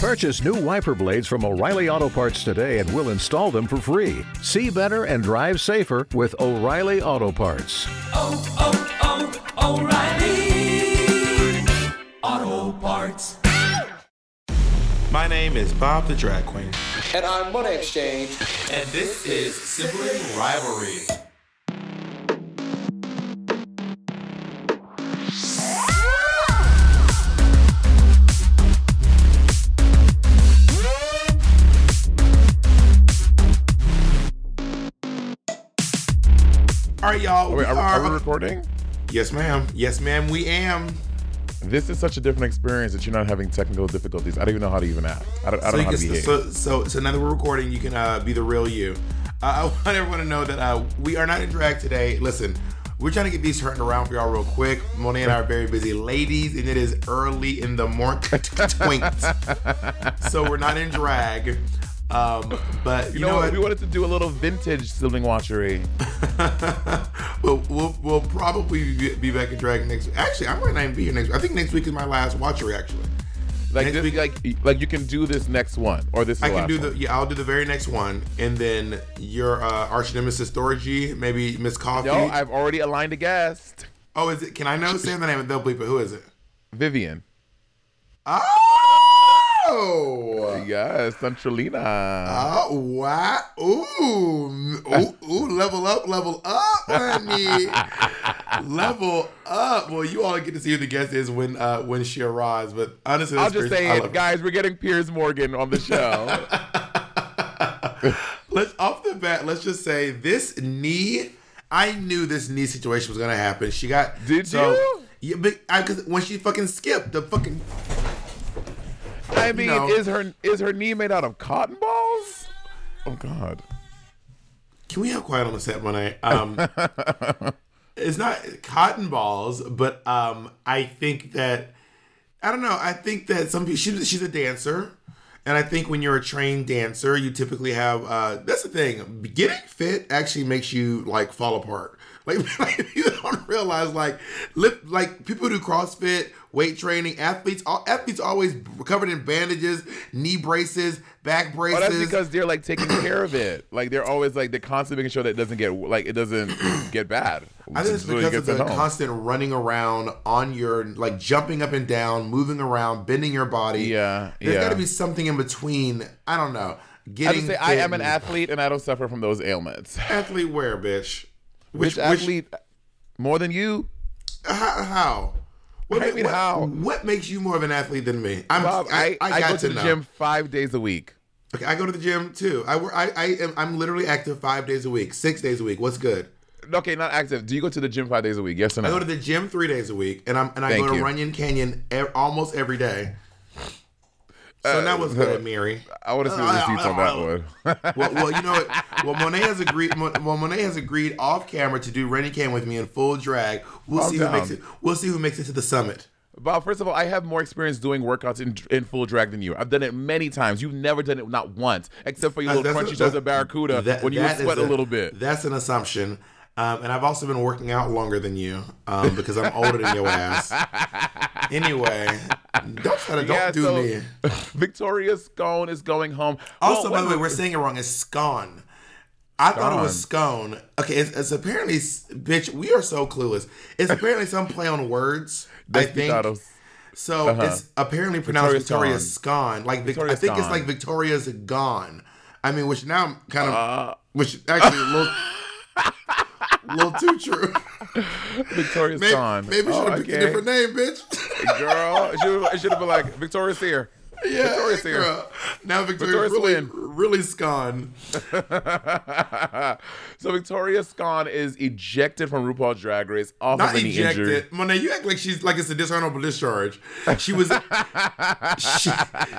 Purchase new wiper blades from O'Reilly Auto Parts today and we'll install them for free. See better and drive safer with O'Reilly Auto Parts. oh, oh, oh, O'Reilly Auto Parts. My name is Bob the Drag Queen, And I'm Monet X Change. and this is Sibling Rivalry. All right, y'all. Wait, we are, we- are we recording? yes, ma'am. Yes, ma'am. We am. This is such a different experience that you're not having technical difficulties. I don't even know how to even act. I don't, I don't know you how to behave. so, so, so now that we're recording, you can uh, be the real you. Uh, I want everyone to know that uh, we are not in drag today. Listen, we're trying to get these turned around for y'all real quick. Monet and I are very busy ladies, and it is early in the morning. so we're not in drag. Um, but you know, what? We wanted to do a little vintage sibling watchery. but we'll, we'll probably be- back in drag next week. Actually, I might not even be here next week. I think next week is my last watchery, actually. Like, Next this, week- like, like you can do this next one, or this is I the can do one. the yeah. I'll do the very next one, and then your uh, arch nemesis Thorgy, maybe Miss Coffee. No, I've already aligned a guest, oh, is it? Can I know? Say the name and they'll bleep it. Who is it? Vivian. Oh, Yes, Centralina. oh, wow! Ooh, ooh, ooh! Level up, level up, honey. level up. Well, you all get to see who the guest is when uh when she arrives. But honestly, I'll just say it, guys. We're getting Piers Morgan on the show. let's off the bat, let's just say this knee. I knew this knee situation was gonna happen. She got Did so, you? Yeah, but I, cause when she fucking skipped the fucking. I mean, know. is her is her knee made out of cotton balls? Oh God. Can we have quiet on the set, Monet? Um, it's not cotton balls, but um, I think that I don't know. I think that some people she's, she's a dancer, and I think when you're a trained dancer, you typically have. Uh, that's the thing. Getting fit actually makes you like fall apart. Like, like you don't realize like lip like people do CrossFit, weight training, athletes. All, athletes always covered in bandages, knee braces, back braces. Oh, that's because they're like taking care of it. Like they're always like they're constantly making sure that it doesn't get like it doesn't get bad. I think it's because of the constant running around on your like jumping up and down, moving around, bending your body. Yeah, There's yeah. got to be something in between. I don't know. I Getting say I am an athlete and I don't suffer from those ailments. athlete. Where, bitch? Which, athlete more than you? How? how? What, I mean, what, how? What makes you more of an athlete than me? I'm. Bob, I, I, got go to, the know. gym five days a week. Okay, I go to the gym too. I work. I, I am. I'm literally active five days a week, six days a week. What's good? Okay, not active. Do you go to the gym five days a week? Yes or no? I go to the gym three days a week, and I'm and I Thank go to you. Runyon Canyon e- almost every day. Uh, So that was good, Mary? I want to see the receipts on that uh, one. Uh, uh, well, well, you know what? Well, Monet has agreed. Well, Monet has agreed off camera to do Rennie Can with me in full drag. We'll I'm see who makes it. We'll see who makes it to the summit. Bob, first of all, I have more experience doing workouts in, in full drag than you. I've done it many times. You've never done it not once, except for your little That's- crunchy that's- toes of Barracuda that- when you would that is sweat a, little bit. That's an assumption. Um, and I've also been working out longer than you um, because I'm older than your ass. Anyway, don't try to don't Yeah, do so me. Victoria Scone is going home. Also, by the way, we're saying it wrong. It's scone. I thought it was scone. Okay, it's, it's apparently, bitch. We are so clueless. It's apparently some play on words. I think. So Uh-huh. it's apparently pronounced Victoria Victoria Scone. Like Vic- I Victoria think it's like Victoria's gone. I mean, which now I'm kind of, Uh. which actually a little, too true. Victoria Maybe, Scone. maybe should have Oh, picked a different name, bitch. Girl, it should have been like Victoria's here. Yeah, Victoria's here. girl. Now Victoria's Victoria's really, really scone. so Victoria Scone is ejected from RuPaul's Drag Race off Not of any injury. ejected. Monet, you act like she's like it's a dishonorable discharge. She was she,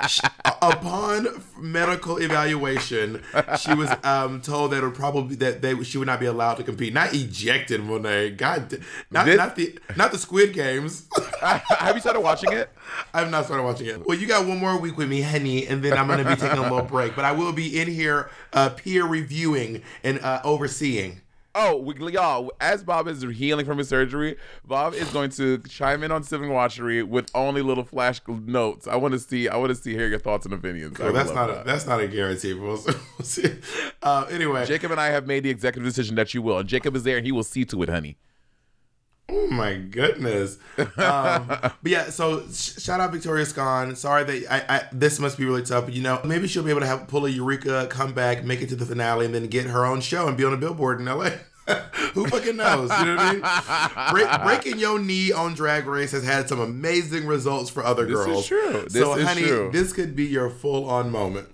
she- upon medical evaluation. She was um, told that it would probably that they she would not be allowed to compete. Not ejected, Monet. God, not This- not the not the Squid Games. Have you started watching it? I have not started watching it. Well, you got one more week with me, honey, and then I'm going to be taking a little break. But I will be in here uh, peer reviewing and uh, overseeing. Oh, we, y'all, as Bob is healing from his surgery, Bob is going to chime in on Civic Watchery with only little flash notes. I want to see, I want to see, hear your thoughts and opinions. Well, that's not a, that's not a guarantee. We'll see. We'll see. Uh, anyway, Jacob and I have made the executive decision that you will, and Jacob is there, and he will see to it, honey. Oh my goodness. Um, but yeah, so sh- shout out Victoria Scone. Sorry that I, I this must be really tough, but you know maybe she'll be able to have pull a Eureka, come back, make it to the finale, and then get her own show and be on a billboard in LA. Who fucking knows? You know what I mean? Break, breaking your knee on Drag Race has had some amazing results for other girls. This is true. This so, is honey, true. this could be your full on moment.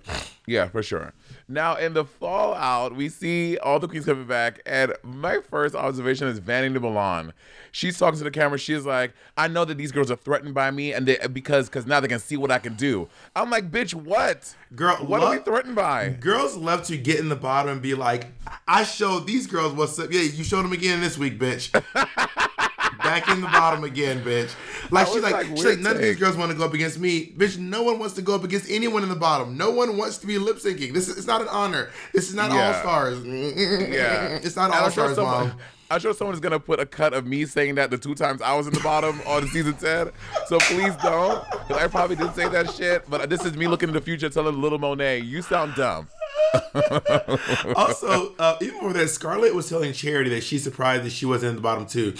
Yeah, for sure. Now in the fallout, we see all the queens coming back, and my first observation is Vanity de Milan. She's talking to the camera. She's like, "I know that these girls are threatened by me, and they because because now they can see what I can do." I'm like, "Bitch, what? Girl, what are we threatened by?" Girls love to get in the bottom and be like, I showed these girls what's up. Yeah, you showed them again this week, bitch. Back in the bottom again, bitch. Like she's like, like, she's like, none of these girls want to go up against me. Bitch, no one wants to go up against anyone in the bottom. No one wants to be lip syncing. This is it's not an honor. This is not Yeah. all stars. Yeah, It's not all stars, someone- mom. I'm sure someone is gonna put a cut of me saying that the two times I was in the bottom on season ten. So please don't, 'cause I probably did say that shit. But this is me looking in the future, telling Little Monet, "You sound dumb." also, uh, even before that, Scarlett was telling Charity that she's surprised that she wasn't in the bottom too.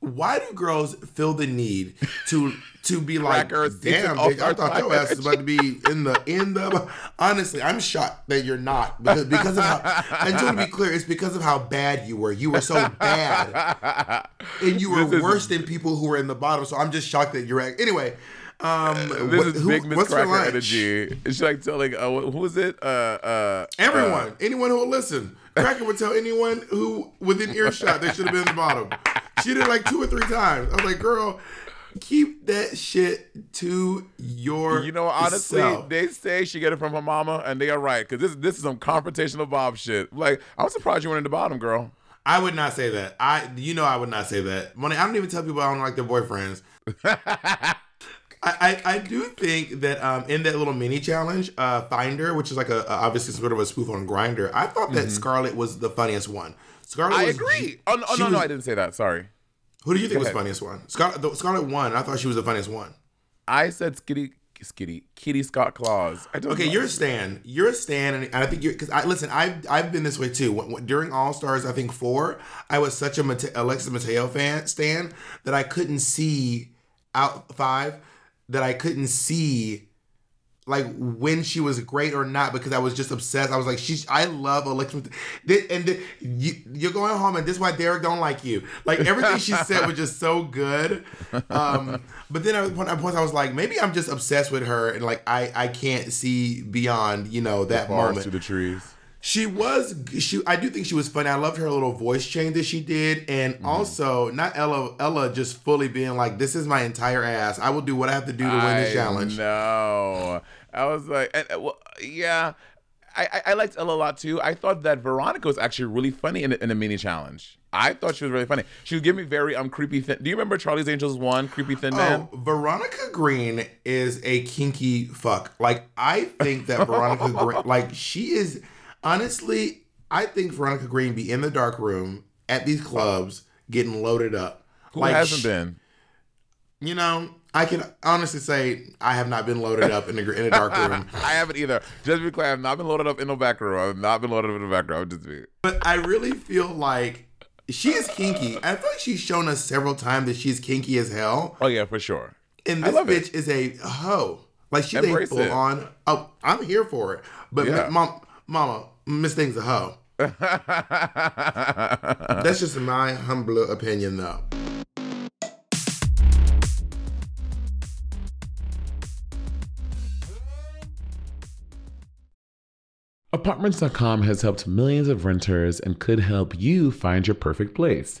Why do girls feel the need to to be like, damn, bitch, I thought your ass was about to be in the in the. Honestly, I'm shocked that you're not because because of how. And just to be clear, it's because of how bad you were. You were so bad, and you were This is- worse than people who were in the bottom. So I'm just shocked that you're. Anyway. Um, This is who- big Miss Cracker energy. It's like telling uh, wh- who is it? Uh, uh, Everyone, anyone who will listen. Cracker would tell anyone who within earshot they should have been in the bottom. She did it like two or three times. I was like, girl, keep that shit to your. You know, honestly, self. they say she get it from her mama, and they are right because this this is some confrontational Bob shit. Like, I'm surprised you went in the bottom, girl. I would not say that. I, you know, I would not say that. Money. I don't even tell people I don't like their boyfriends. I, I, I do think that um, in that little mini challenge, uh, Finder, which is like a, a obviously sort of a spoof on Grindr, I thought that Scarlett was the funniest one. Scarlett, Mm-hmm. I was, agree. Oh, no, oh, she no, no, I didn't say that. Sorry. Who do you think was funniest one? Scarlett, the, Scarlett won. I thought she was the funniest one. I said Skitty, Skitty, Kitty Scott Claus. I don't Okay, know. you're a stan. You're a stan, and I think you're because I listen. I've I've been this way too. When, when- during All Stars, I think four, I was such a Mate- Alexis Mateo fan stan that I couldn't see out five that I couldn't see like when she was great or not because I was just obsessed. I was like, she's. I love. Mateo. And you, you're going home, and this is why Derek don't like you. Like everything she said was just so good. Um, but then at one at points I was like, maybe I'm just obsessed with her, and like I I can't see beyond you know that Bars moment. to the trees. She was she I do think she was funny. I loved her little voice change that she did. And Mm-hmm. also not Ella Ella just fully being like, This is my entire ass. I will do what I have to do to win this challenge. No, I was like, and, well, yeah, I, I I liked Ella a lot too. I thought that Veronica was actually really funny in, a- in a mini challenge. I thought she was really funny. She would give me very um creepy thin. Do you remember Charlie's Angels one creepy thin man? Oh, Veronica Green is a kinky fuck. Like I think that Veronica Green like she is honestly, I think Veronica Green be in the dark room at these clubs getting loaded up. Who like hasn't been? You know, I can honestly say I have not been loaded up in a, in a dark room. I haven't either. Just to be clear, I've not been loaded up in the back room. I've not been loaded up in the back room. Just be. But I really feel like she is kinky. I feel like she's shown us several times that she's kinky as hell. Oh yeah, for sure. And this bitch is a hoe. Like she's Embrace a full it. on. Oh, I'm here for it. But Yeah. mom, Mama, Miss Thing's a hoe. That's just my humble opinion, though. Apartments.com has helped millions of renters and could help you find your perfect place.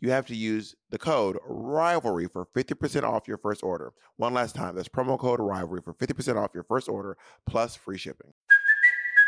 you have to use the code rivalry for 50% off your first order. One last time, that's promo code rivalry for 50% off your first order plus free shipping.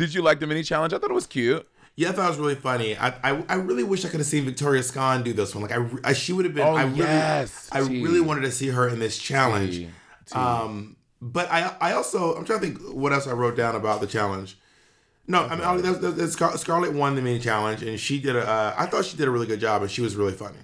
Did you like the mini challenge? I thought it was cute. Yeah, I thought it was really funny. I, I, I really wish I could have seen Victoria Scone do this one. Like I, I she would have been. Oh, I really, yes. I Gee. really wanted to see her in this challenge. Um, but I, I also I'm trying to think what else I wrote down about the challenge. No, I mean I- that's- that's- Scar- Scarlett won the mini challenge, and she did a. Uh, I thought she did a really good job, and she was really funny.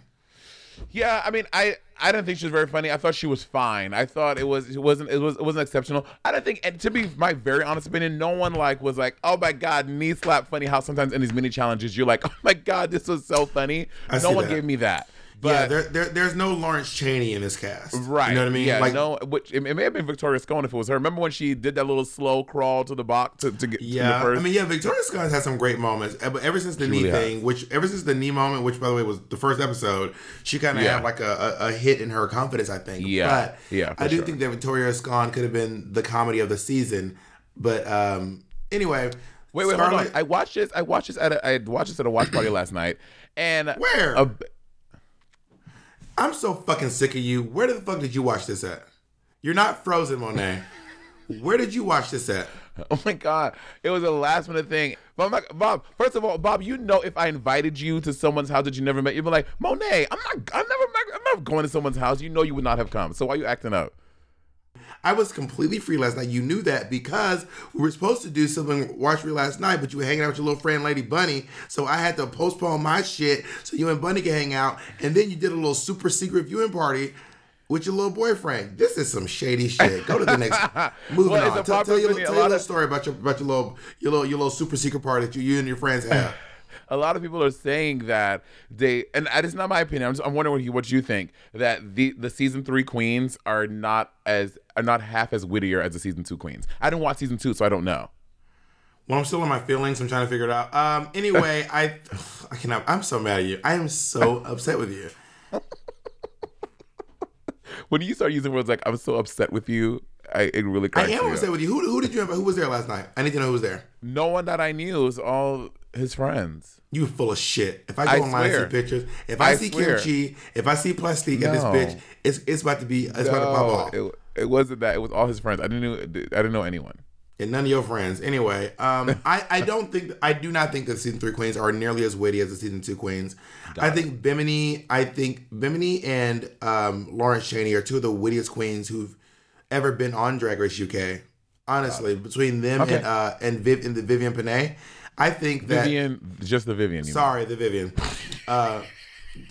Yeah, I mean, I I didn't think she was very funny. I thought she was fine. I thought it was it wasn't it was it wasn't exceptional. I don't think, and to be my very honest opinion, no one like was like, oh my god, knee slap funny. How sometimes in these mini challenges you're like, oh my god, this was so funny. I no one that. gave me that. But yeah, there, there there's no Lawrence Chaney in this cast. Right. You know what I mean? Yeah. like no, which it, may have been Victoria Scone if it was her. Remember when she did that little slow crawl to the box to, to get to Yeah, the first? I mean, yeah, Victoria Scott has had some great moments, uh, but ever since the knee thing, which ever since the knee moment, which by the way was the first episode, she kind of Yeah. had like a, a, a hit in her confidence, I think. Yeah, but yeah, I do sure. think that Victoria Scone could have been the comedy of the season. But um anyway, Wait, wait, hold on. I watched this. I watched this at a, I watched this at a watch party last night, and Where? a- I'm so fucking sick of you. Where the fuck did you watch this at? You're not frozen, Monet. Where did you watch this at? Oh my god, it was a last minute thing. But I'm like, Bob, first of all, Bob, you know if I invited you to someone's house that you never met, you'd be like, Monet, I'm not, I'm never, I'm not going to someone's house. You know you would not have come. So why are you acting up? I was completely free last night. You knew that because we were supposed to do something watch me last night, but you were hanging out with your little friend Lady Bunny. So I had to postpone my shit so you and Bunny could hang out. And then you did a little super secret viewing party. with your little boyfriend. This is some shady shit. Go to the next. Moving Well, on. Tell, tell your, tell A your lot little of- story about your about your little your little your little super secret party that you, you and your friends have. a lot of people are saying that they, and it's not my opinion. I'm, just, I'm wondering what you, what you think that the the season three queens are not as are not half as wittier as the season two queens. I didn't watch season two, so I don't know. Well, I'm still in my feelings. I'm trying to figure it out. Um. Anyway, I I cannot. I'm so mad at you. I am so upset with you. When you start using words like "I'm so upset with you," I, it really I am upset up. with you. Who, who did you have? Who was there last night? I need to know who was there. No one that I knew was all his friends. You full of shit. If I I go online and see pictures, if I, I see swear. Kim Chi, if I see Plastique at this bitch, it's it's about to be it's about to pop off. it, it wasn't that. It was all his friends. I didn't know. I didn't know anyone. and none of your friends. Anyway, um, I, I don't think I do not think that season three queens are nearly as witty as the season two queens. I think Bimini, I think Bimini and um, Lawrence Chaney are two of the wittiest queens who've ever been on Drag Race UK. Honestly, between them Okay. and uh, and Viv and the Vivian Panay, I think that Vivian, just the Vivian. Sorry, the Vivian. Uh,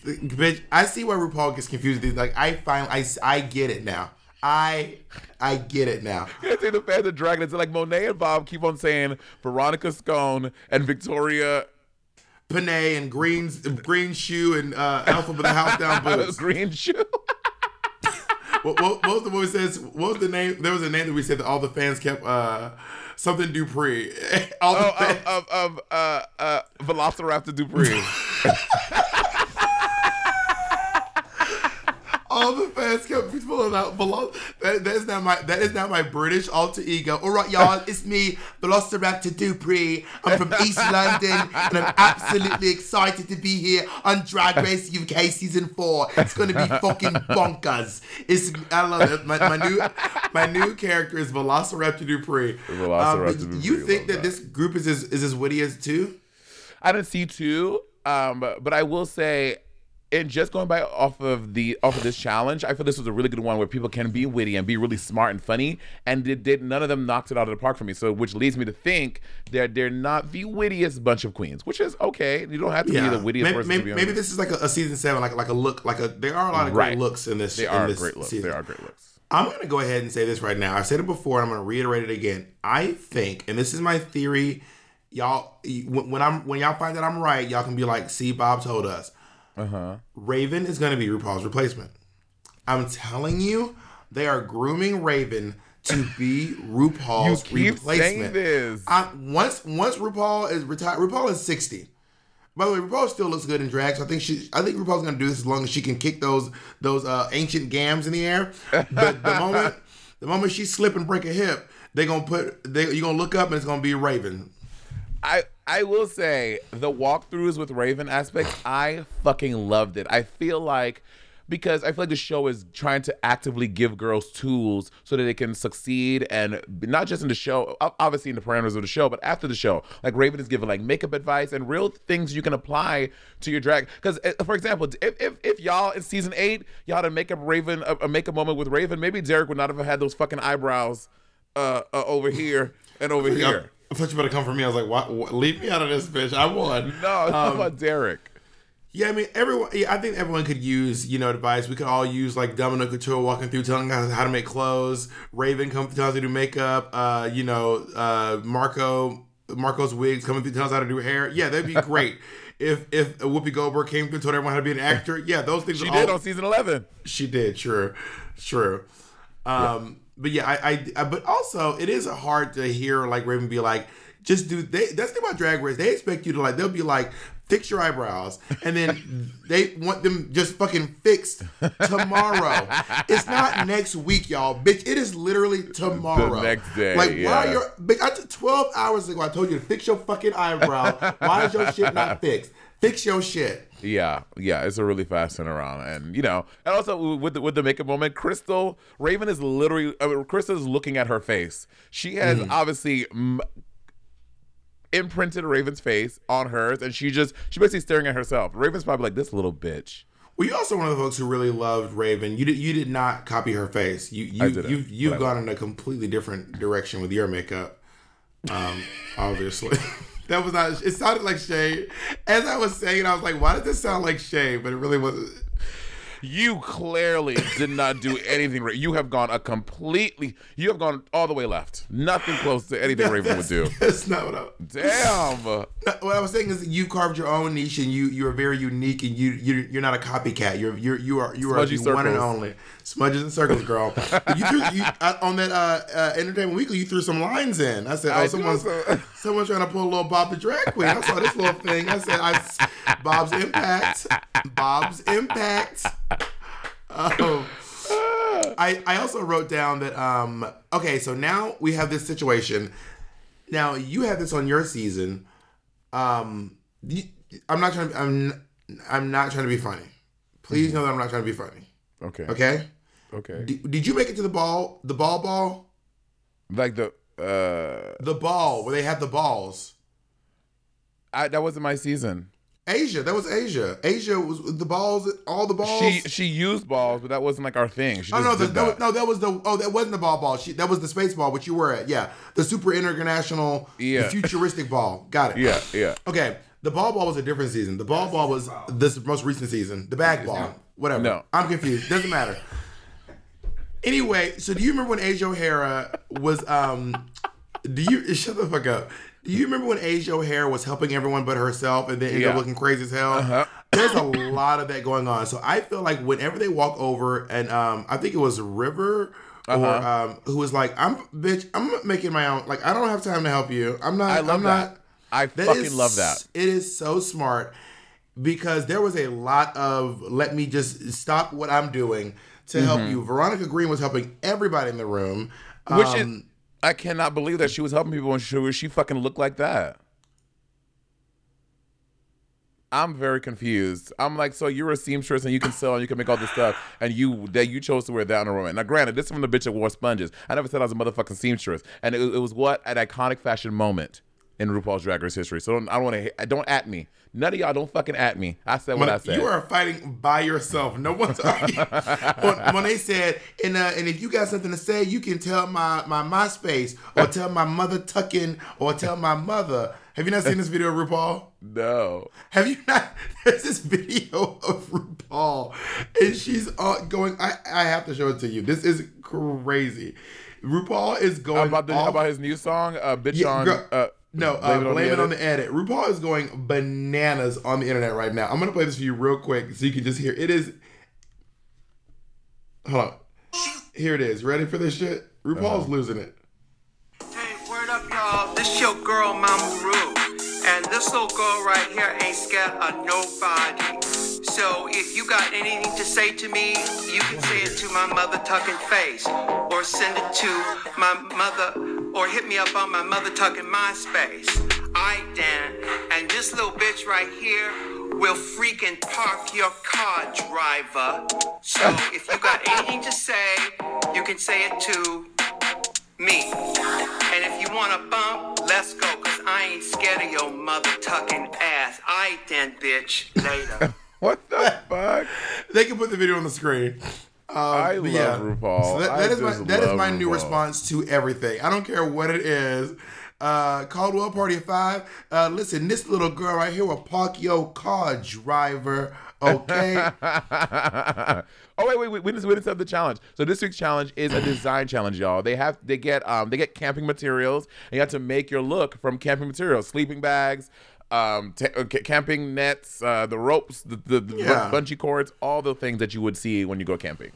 bitch, I see why RuPaul gets confused. with these. Like I find I I get it now. I I get it now. I say the fans of Dragons like Monet and Bob keep on saying Veronica Scone and Victoria Panay and Green's Green Shoe and uh, Alpha with the House Down Boots. Green Shoe. what, what, what was the movie says? What was the name? There was a name that we said that all the fans kept. Uh, something Dupree. all the Oh, fans, of, of, of uh, uh, Velociraptor Dupree. All the fans kept pulling out. Velo- that, that is not my. That is not my British alter ego. All right, y'all. It's me, Velociraptor Dupree. I'm from East London, and I'm absolutely excited to be here on Drag Race UK season four. It's going to be fucking bonkers. It's I love it. My, my new my new character is Velociraptor Dupree. Velociraptor Um, Dupree, You think that, that. this group is as, is as witty as two? I didn't see two, um, but I will say, in just going by off of the off of this challenge, I feel this was a really good one where people can be witty and be really smart and funny, and did, did none of them knocked it out of the park for me. So, which leads me to think that they're not the wittiest bunch of queens, which is okay. You don't have to be the wittiest maybe, person maybe, to be on maybe this is like a, a season seven, like like a look, like a. There are a lot of Right. great looks in this. They are this great looks. season. They are great looks. I'm gonna go ahead and say this right now. I said it before, and I'm gonna reiterate it again. I think, and this is my theory, y'all. When, when I'm when y'all find that I'm right, y'all can be like, "See, Bob told us." Uh huh. Raven is gonna be RuPaul's replacement. I'm telling you, they are grooming Raven to be RuPaul's You keep replacement. saying this. I, once once RuPaul is retired, RuPaul is 60. By the way, RuPaul still looks good in drag. So I think she, I think RuPaul's gonna do this as long as she can kick those those uh, ancient gams in the air. But the moment the moment she slip and break a hip, they're gonna put they you're gonna look up and it's gonna be Raven. I I will say the walkthroughs with Raven aspects, I fucking loved it. I feel like because I feel like the show is trying to actively give girls tools so that they can succeed and not just in the show, obviously in the parameters of the show, but after the show. Like Raven is giving like makeup advice and real things you can apply to your drag. Because for example, if, if if y'all in season eight y'all had a makeup Raven a, a makeup moment with Raven, maybe Derek would not have had those fucking eyebrows uh, uh over here and over here. I thought you better come for me. I was like, what, what- leave me out of this, bitch. I won. No, it's Um, about Derek. Yeah, I mean, everyone. Yeah, I think everyone could use, you know, advice. We could all use like Domino Couture walking through, telling us how to make clothes. Raven come through, telling us how to do makeup. Uh, you know, uh, Marco, Marco's wigs coming through, telling us how to do hair. Yeah, that'd be great. if if Whoopi Goldberg came through, told everyone how to be an actor. Yeah, those things. She did all- on season eleven. she did, true, true. Um, but yeah, I, I, I, but also it is hard to hear like Raven be like, just do they. That's the thing about Drag Race. They expect you to like. They'll be like, fix your eyebrows, and then they want them just fucking fixed tomorrow. it's not next week, y'all, bitch. It is literally tomorrow. The next day, Like, why yeah. are your bitch? I took twelve hours ago. I told you to fix your fucking eyebrow. why is your shit not fixed? Fix your shit. Yeah, yeah, it's a really fast turnaround, and you know, and also with the, with the makeup moment, Krystal Raven is literally I mean, Krystal is looking at her face. She has Mm. obviously m- imprinted Raven's face on hers, and she just she basically staring at herself. Raven's probably like this little bitch. Well, you're also one of the folks who really loved Raven. You did you did not copy her face. You you you you've gone in a completely different direction with your makeup. Um, obviously. that was not it sounded like shade. As I was saying, I was like, why did this sound like shade? But it really wasn't You clearly did not do anything right. You have gone a completely. You have gone all the way left. Nothing close to anything Raven would do. That's not what I. Damn. What I was saying is you carved your own niche and you you are very unique and you you you're not a copycat. You're you're you are you are Smudgy the one and only smudges and circles, girl. But you threw you, uh, on that uh, uh, Entertainment Weekly. You threw some lines in. I said, oh, I someone's so. someone's trying to pull a little Bob the drag queen. I saw this little thing. I said, I Bob's impact. Bob's impact. Oh. I, I also wrote down that um okay so now we have this situation now you have this on your season um you, I'm not trying to I'm I'm not trying to be funny please know that I'm not trying to be funny Okay. okay Okay. D- did you make it to the ball the ball ball Like the. uh the ball where they had the balls I, That wasn't my season. Asia that was Asia Asia was the balls all the balls She she used balls, but that wasn't like our thing. She Oh just no, the, did that was, that. no, that was the oh that wasn't the ball ball. She, that was the space ball, which you were at. Yeah, the super international, Yeah. the futuristic ball. Got it. Yeah, yeah. Okay, the ball ball was a different season. The ball ball was this most recent season. The bag ball, whatever. No. I'm confused. Doesn't matter. Anyway, so do you remember when Asia O'Hara was um? Do you shut the fuck up? Do you remember when Asia O'Hara was helping everyone but herself and then ended up looking crazy as hell? Uh-huh. There's a lot of that going on. So I feel like whenever they walk over and um, I think it was River or Uh-huh. um, who was like, "I'm bitch, I'm making my own. Like I don't have time to help you. I'm not. I love I'm that. not." I That fucking is- love that. It is so smart because there was a lot of let me just stop what I'm doing to help Mm-hmm. you. Veronica Green was helping everybody in the room. Which Um, I cannot believe that she was helping people when she, she fucking looked like that. I'm very confused. I'm like, so you're a seamstress and you can sew and you can make all this stuff, and you that you chose to wear that in a room. Now, granted, this is from the bitch that wore sponges. I never said I was a motherfucking seamstress, and it, it was what an iconic fashion moment in RuPaul's Drag Race history. So don't, I don't want to. Don't at me. None of y'all don't fucking at me. I said what I said. You are fighting by yourself. No one's arguing. when, when they said, and uh, and if you got something to say, you can tell my my MySpace or tell my mother tucking or tell my mother. Have you not seen this video, RuPaul? no. Have you not? There's this video of RuPaul, and she's uh, going. I I have to show it to you. This is crazy. RuPaul is going About the, about his new song, uh, bitch Yeah, on. girl- uh, no, uh, blame, it on Edit. the edit. RuPaul is going bananas on the internet right now. I'm gonna play this for you real quick so you can just hear. It is. Hold on. Here it is. Ready for this shit? RuPaul's Uh-huh. losing it. Hey, word up, y'all. This your girl, Mama Ru. And this little girl right here ain't scared of nobody. So if you got anything to say to me, you can say it to my mother tucking face. Or send it to my mother, or hit me up on my mother tucking MySpace. I Dan. And this little bitch right here will freaking park your car, driver. So if you got anything to say, you can say it to me. And if you want to bump, let's go, cause I ain't scared of your mother tucking ass. I then, bitch. Later. What the fuck? They can put the video on the screen. Um, I love RuPaul. So that, that is my that is my new response to everything. I don't care what it is. Uh, Caldwell Party of Five. Uh, listen, this little girl right here will park your car, driver. Okay. oh wait, wait, wait. We didn't, we didn't have the challenge. So this week's challenge is a design challenge, y'all. They have they get um they get camping materials, and you have to make your look from camping materials, sleeping bags. Um, t- uh, camping nets, uh, the ropes, the, the, the Yeah. bungee cords, all the things that you would see when you go camping.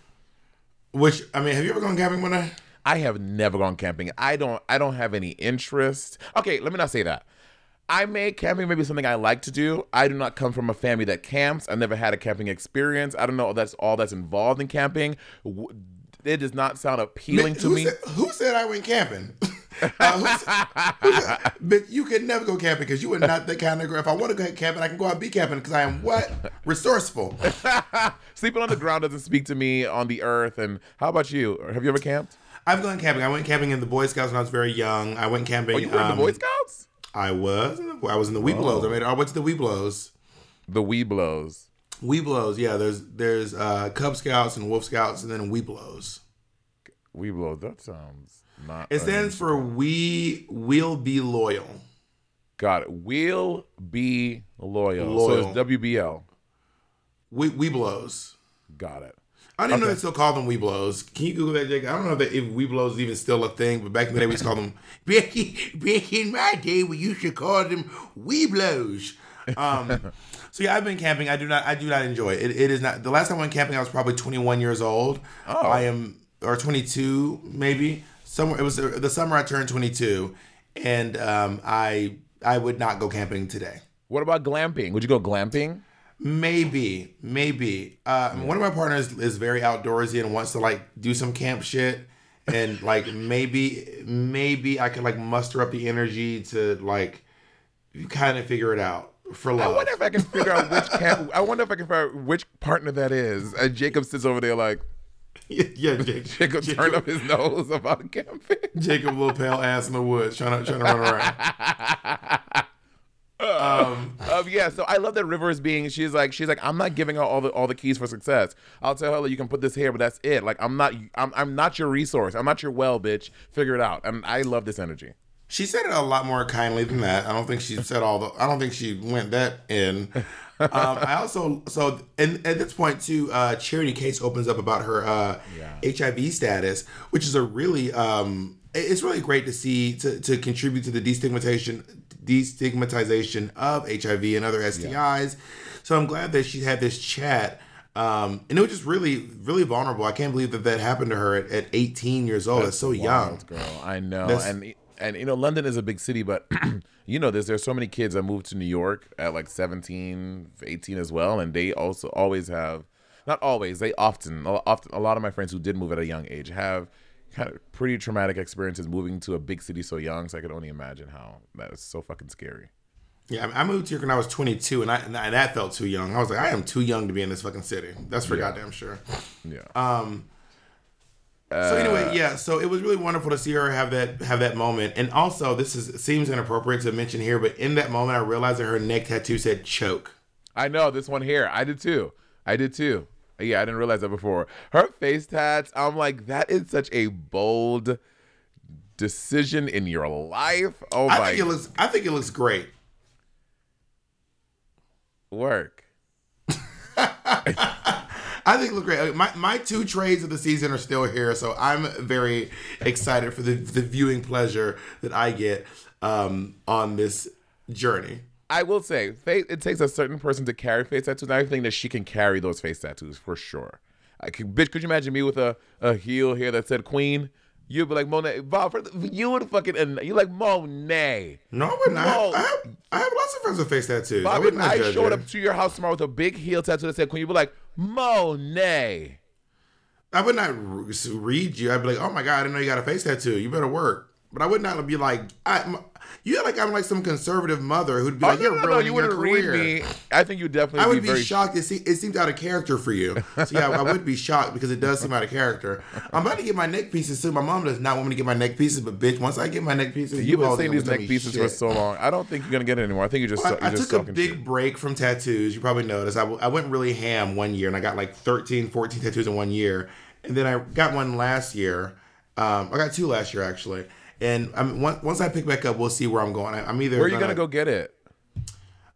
Which I mean, have you ever gone camping her? I have never gone camping. I don't I don't have any interest. Okay, let me not say that. I may camping maybe something I like to do. I do not come from a family that camps. I never had a camping experience. I don't know if that's all that's involved in camping. It does not sound appealing to me. Said, who said I went camping? uh, who said- who said- but you can never go camping because you are not the kind of girl. If I want to go camping, I can go out and be camping because I am what resourceful. Sleeping on the ground doesn't speak to me on the earth. And how about you? Have you ever camped? I've gone camping. I went camping in the Boy Scouts when I was very young. I went camping. Oh, you were in the um, Boy Scouts? I was. I was in the Webelos. I made. I went to the Webelos. The Webelos. Webelos. Yeah. There's there's uh, Cub Scouts and Wolf Scouts and then Webelos. Webelos. That sounds not. It stands for We Will Be Loyal. Got it. We'll be loyal. Loyal. So it's WBL. We Webelos. Got it. I didn't know Okay. they still call them Webelos. Can you Google that, Jake? I don't know if, they, if Webelos is even still a thing, but back in the day we used to call them. Back in, back in my day, we used to call them Webelos. Um, so yeah, I've been camping. I do not. I do not enjoy it. it. It is not. The last time I went camping, I was probably 21 years old. Oh. I am or 22 maybe. Somewhere it was uh, the summer I turned 22, and um, I I would not go camping today. What about glamping? Would you go glamping? Maybe, maybe. Uh, One of my partners is very outdoorsy and wants to like do some camp shit, and like maybe, maybe I could like muster up the energy to like kind of figure it out for I wonder if I can figure out which camp. I wonder if I can figure out which partner that is. And Jacob sits over there like yeah, Jake, Jacob, turned up his nose about camping. Jacob, little pale ass in the woods, trying to trying to run around. Um, yeah, so I love that River is being. She's like, she's like, I'm not giving her all the all the keys for success. I'll tell her like, you can put this here, but that's it. Like, I'm not, I'm, I'm not your resource. I'm not your well, bitch. Figure it out. And I love this energy. She said it a lot more kindly than that. I don't think she said all the. I don't think she went that in. um, I also so and at this point too, uh, Charity Kase opens up about her uh, HIV status, which is a really um, it's really great to see to, to contribute to the destigmatization destigmatization of HIV and other STIs. So I'm glad that she had this chat. Um, and it was just really, really vulnerable. I can't believe that that happened to her at, at 18 years old. That's, so young. Girl. I know. That's- and and you know, London is a big city, but you know, there's there's so many kids that moved to New York at like 17, 18 as well, and they also always have, not always, they often, often, a lot of my friends who did move at a young age have kind of pretty traumatic experiences moving to a big city so young. So I can only imagine how that is so fucking scary. Yeah, I I moved here when I was 22, and I and that felt too young. I was like, I am too young to be in this fucking city. That's for Yeah. goddamn sure. Yeah. Um. So uh, anyway, yeah. So it was really wonderful to see her have that have that moment, and also this is seems inappropriate to mention here, but in that moment, I realized that her neck tattoo said choke. I know this one here. I did too. I did too. Yeah, I didn't realize that before. Her face tats, I'm like, that is such a bold decision in your life. Oh I my think it looks. I think it looks great. work. I think look great. My my two trades of the season are still here, so I'm very excited for the the viewing pleasure that I get um, on this journey. I will say, face, it takes a certain person to carry face tattoos. I think that she can carry those face tattoos for sure. I could, bitch, could you imagine me with a, a heel here that said Queen? You'd be like Monet. Bob, you would fucking, and you like Monet. No, I wouldn't. I have, I have, I have lots of friends with face tattoos. I Bob, wouldn't. I showed you. up to your house tomorrow with a big heel tattoo that said Queen, you'd be like Monet. I would not read you. I'd be like, "Oh my god, I didn't know you got a face tattoo. You better work." But I would not be like, I, "You act like I'm like some conservative mother who'd be Oh, like, no, you're no, no, ruining you your wouldn't read career." me. I think you definitely I would be, be, shocked. It, se- it seemed out of character for you. So yeah, I would be shocked because it does seem out of character. I'm about to get my neck pieces too. My mom does not want me to get my neck pieces, but bitch, once I get my neck pieces, You've been all saying these neck pieces for so long. I don't think you're gonna get it anymore. I think you're just, I, you're I just took a big shit. break from tattoos. You probably noticed. I, w- I went really ham one year and I got like 13, 14 tattoos in one year. And then I got one last year. Um, I got two last year actually. And I'm, once, once I pick back up, we'll see where I'm going. I, I'm either Where are you gonna go get it?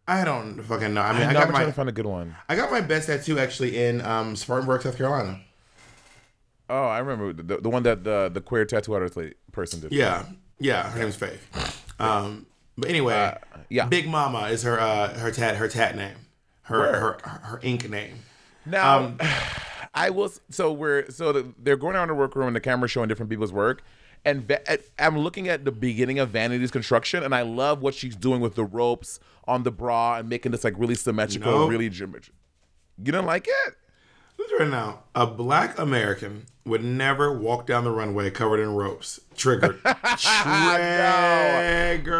I don't fucking know. I I mean, mean, I, I'm got trying to find a good one. I got my best tattoo actually in um, Spartanburg, South Carolina. Oh, I remember the, the one that the the queer tattoo artist person did. Yeah, yeah. Her name's Faith. Um, but anyway, Uh, yeah. Big Mama is her uh, her tat her tat name, her her, her ink name. Now, Um, I will. So we're so the, they're going around the workroom and the camera's showing different people's work. And va- I'm looking at the beginning of Vanity's construction, and I love what she's doing with the ropes on the bra and making this like really symmetrical, Nope. really geometric. You don't like it? Right now, a black American would never walk down the runway covered in ropes. Triggered. Triggered.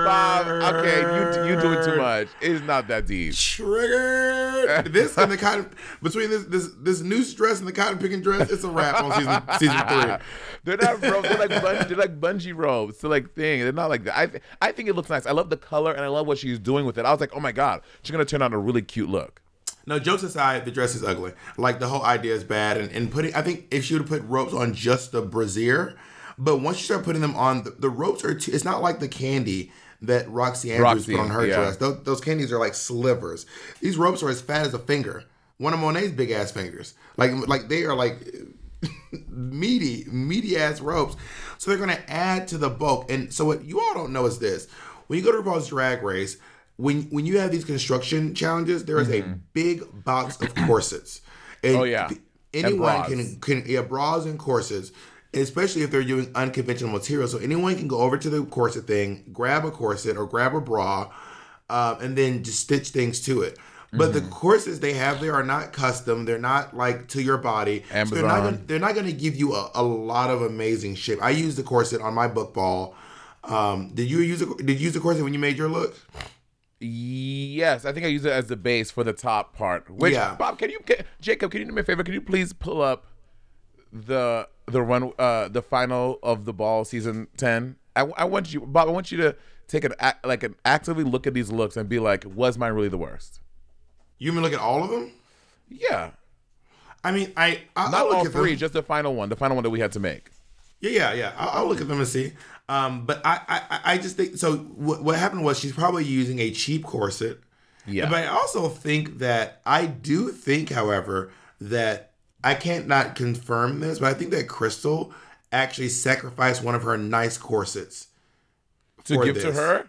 Bob, okay, you you doing too much. It's not that deep. Triggered. This and the cotton between this this this new dress and the cotton picking dress, it's a wrap on season season three. They're not ropes. They're like bungee, they're like bungee ropes. They're like thing. They're not like that. I I think it looks nice. I love the color and I love what she's doing with it. I was like, oh my god, she's gonna turn out a really cute look. No, jokes aside, the dress is ugly. Like the whole idea is bad, and, and putting. I think if she would have put ropes on just the brassiere, but once you start putting them on, the, the ropes are. Too, it's not like the candy that Roxxxy Andrews Roxy, put on her yeah. dress. Those, those candies are like slivers. These ropes are as fat as a finger. one of Monet's big ass fingers. Like like they are like meaty, meaty ass ropes. So they're gonna add to the bulk. And so what you all don't know is this: when you go to RuPaul's Drag Race, when when you have these construction challenges, there is a big box of corsets. And Mm-hmm. Oh, yeah. Anyone can can yeah bras and corsets. Especially if they're using unconventional material, so anyone can go over to the corset thing, grab a corset or grab a bra, um, and then just stitch things to it. But Mm-hmm. the corsets they have there are not custom. They're not like to your body. So they're not gonna, they're not going to give you a, a lot of amazing shape. I used the corset on my book ball. Um, did you use a, did you use the corset when you made your look? Yes, I think I use it as the base for the top part. Which Yeah. Bob, can you, can, Jacob, can you do me a favor? Can you please pull up the the run uh the final of the ball season ten? I, I want you, Bob. I want you to take an like an actively look at these looks and be like, was mine really the worst? You mean look at all of them? Yeah, I mean, I I not I'll look all three, them. just the final one, the final one that we had to make. Yeah, yeah, yeah. I'll, I'll look at them and see. Um, but I, I, I just think so. What, what happened was she's probably using a cheap corset. Yeah. But I also think that I do think, however, that I can't not confirm this, but I think that Krystal actually sacrificed one of her nice corsets To for give to this. her,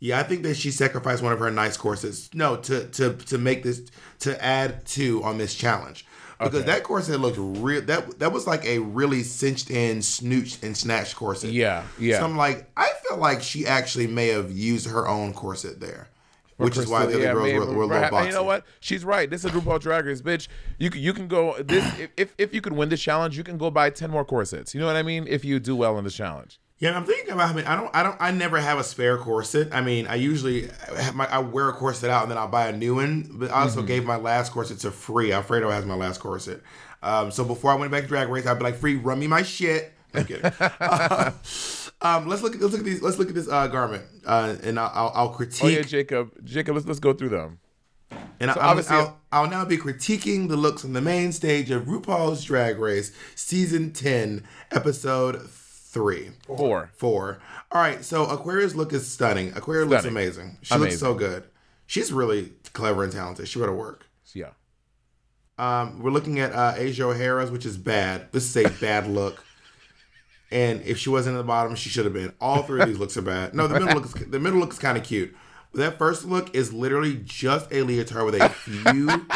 Yeah, I think that she sacrificed one of her nice corsets. No, to to to make this to add to on this challenge. Because Okay. that corset looked real that that was like a really cinched in, snooched and snatched corset. Yeah, yeah. So I'm like, I feel like she actually may have used her own corset there. Which is why the other Yeah, girls were, were a little Right. You know what? She's right. This is RuPaul Drag Race, bitch. You can you can go this if, if if you could win this challenge, you can go buy ten more corsets. You know what I mean? If you do well in this challenge. Yeah, I'm thinking about. I mean, I don't, I don't, I never have a spare corset. I mean, I usually have my, I wear a corset out and then I'll buy a new one. But I also gave my last corset to Free. Alfredo has my last corset. Um, so before I went back to Drag Race, I'd be like, Free, run me my shit. I'm kidding. Uh, um, let's look. At, let's look at these. Let's look at this uh, garment, uh, and I'll, I'll, I'll critique. Oh yeah, Jacob. Jacob, let's let's go through them. And So I'll, obviously- I'll, I'll now be critiquing the looks on the main stage of RuPaul's Drag Race, season ten, episode three. Four. Four. All right, so Aquaria's look is stunning. Aquaria looks amazing. She looks so good. She's really clever and talented. She better work. Yeah. Um, we're looking at uh, Asia O'Hara's, which is bad. This is a bad look. And if she wasn't at the bottom, she should have been. All three of these looks are bad. No, the middle looks the middle looks kind of cute. But that first look is literally just a leotard with a few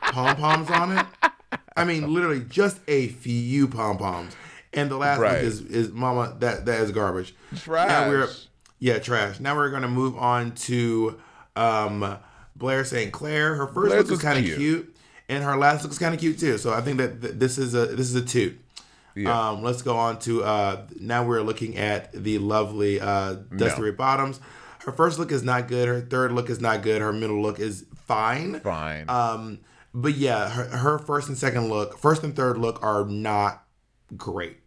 pom poms on it. I mean, literally just a few pom poms. And the last Right. look is is Mama. That that is garbage. Trash. Now we're yeah trash. Now we're gonna move on to um, Blair St. Clair. Her first look is kind of cute. cute. and her last look is kind of cute too. So I think that th- this is a this is a two. Yeah. Um, let's go on to uh, now we're looking at the lovely uh, Dusty No. Bottoms. Her first look is not good. Her third look is not good. Her middle look is fine. Fine. Um, but yeah, her, her first and second look, first and third look are not great.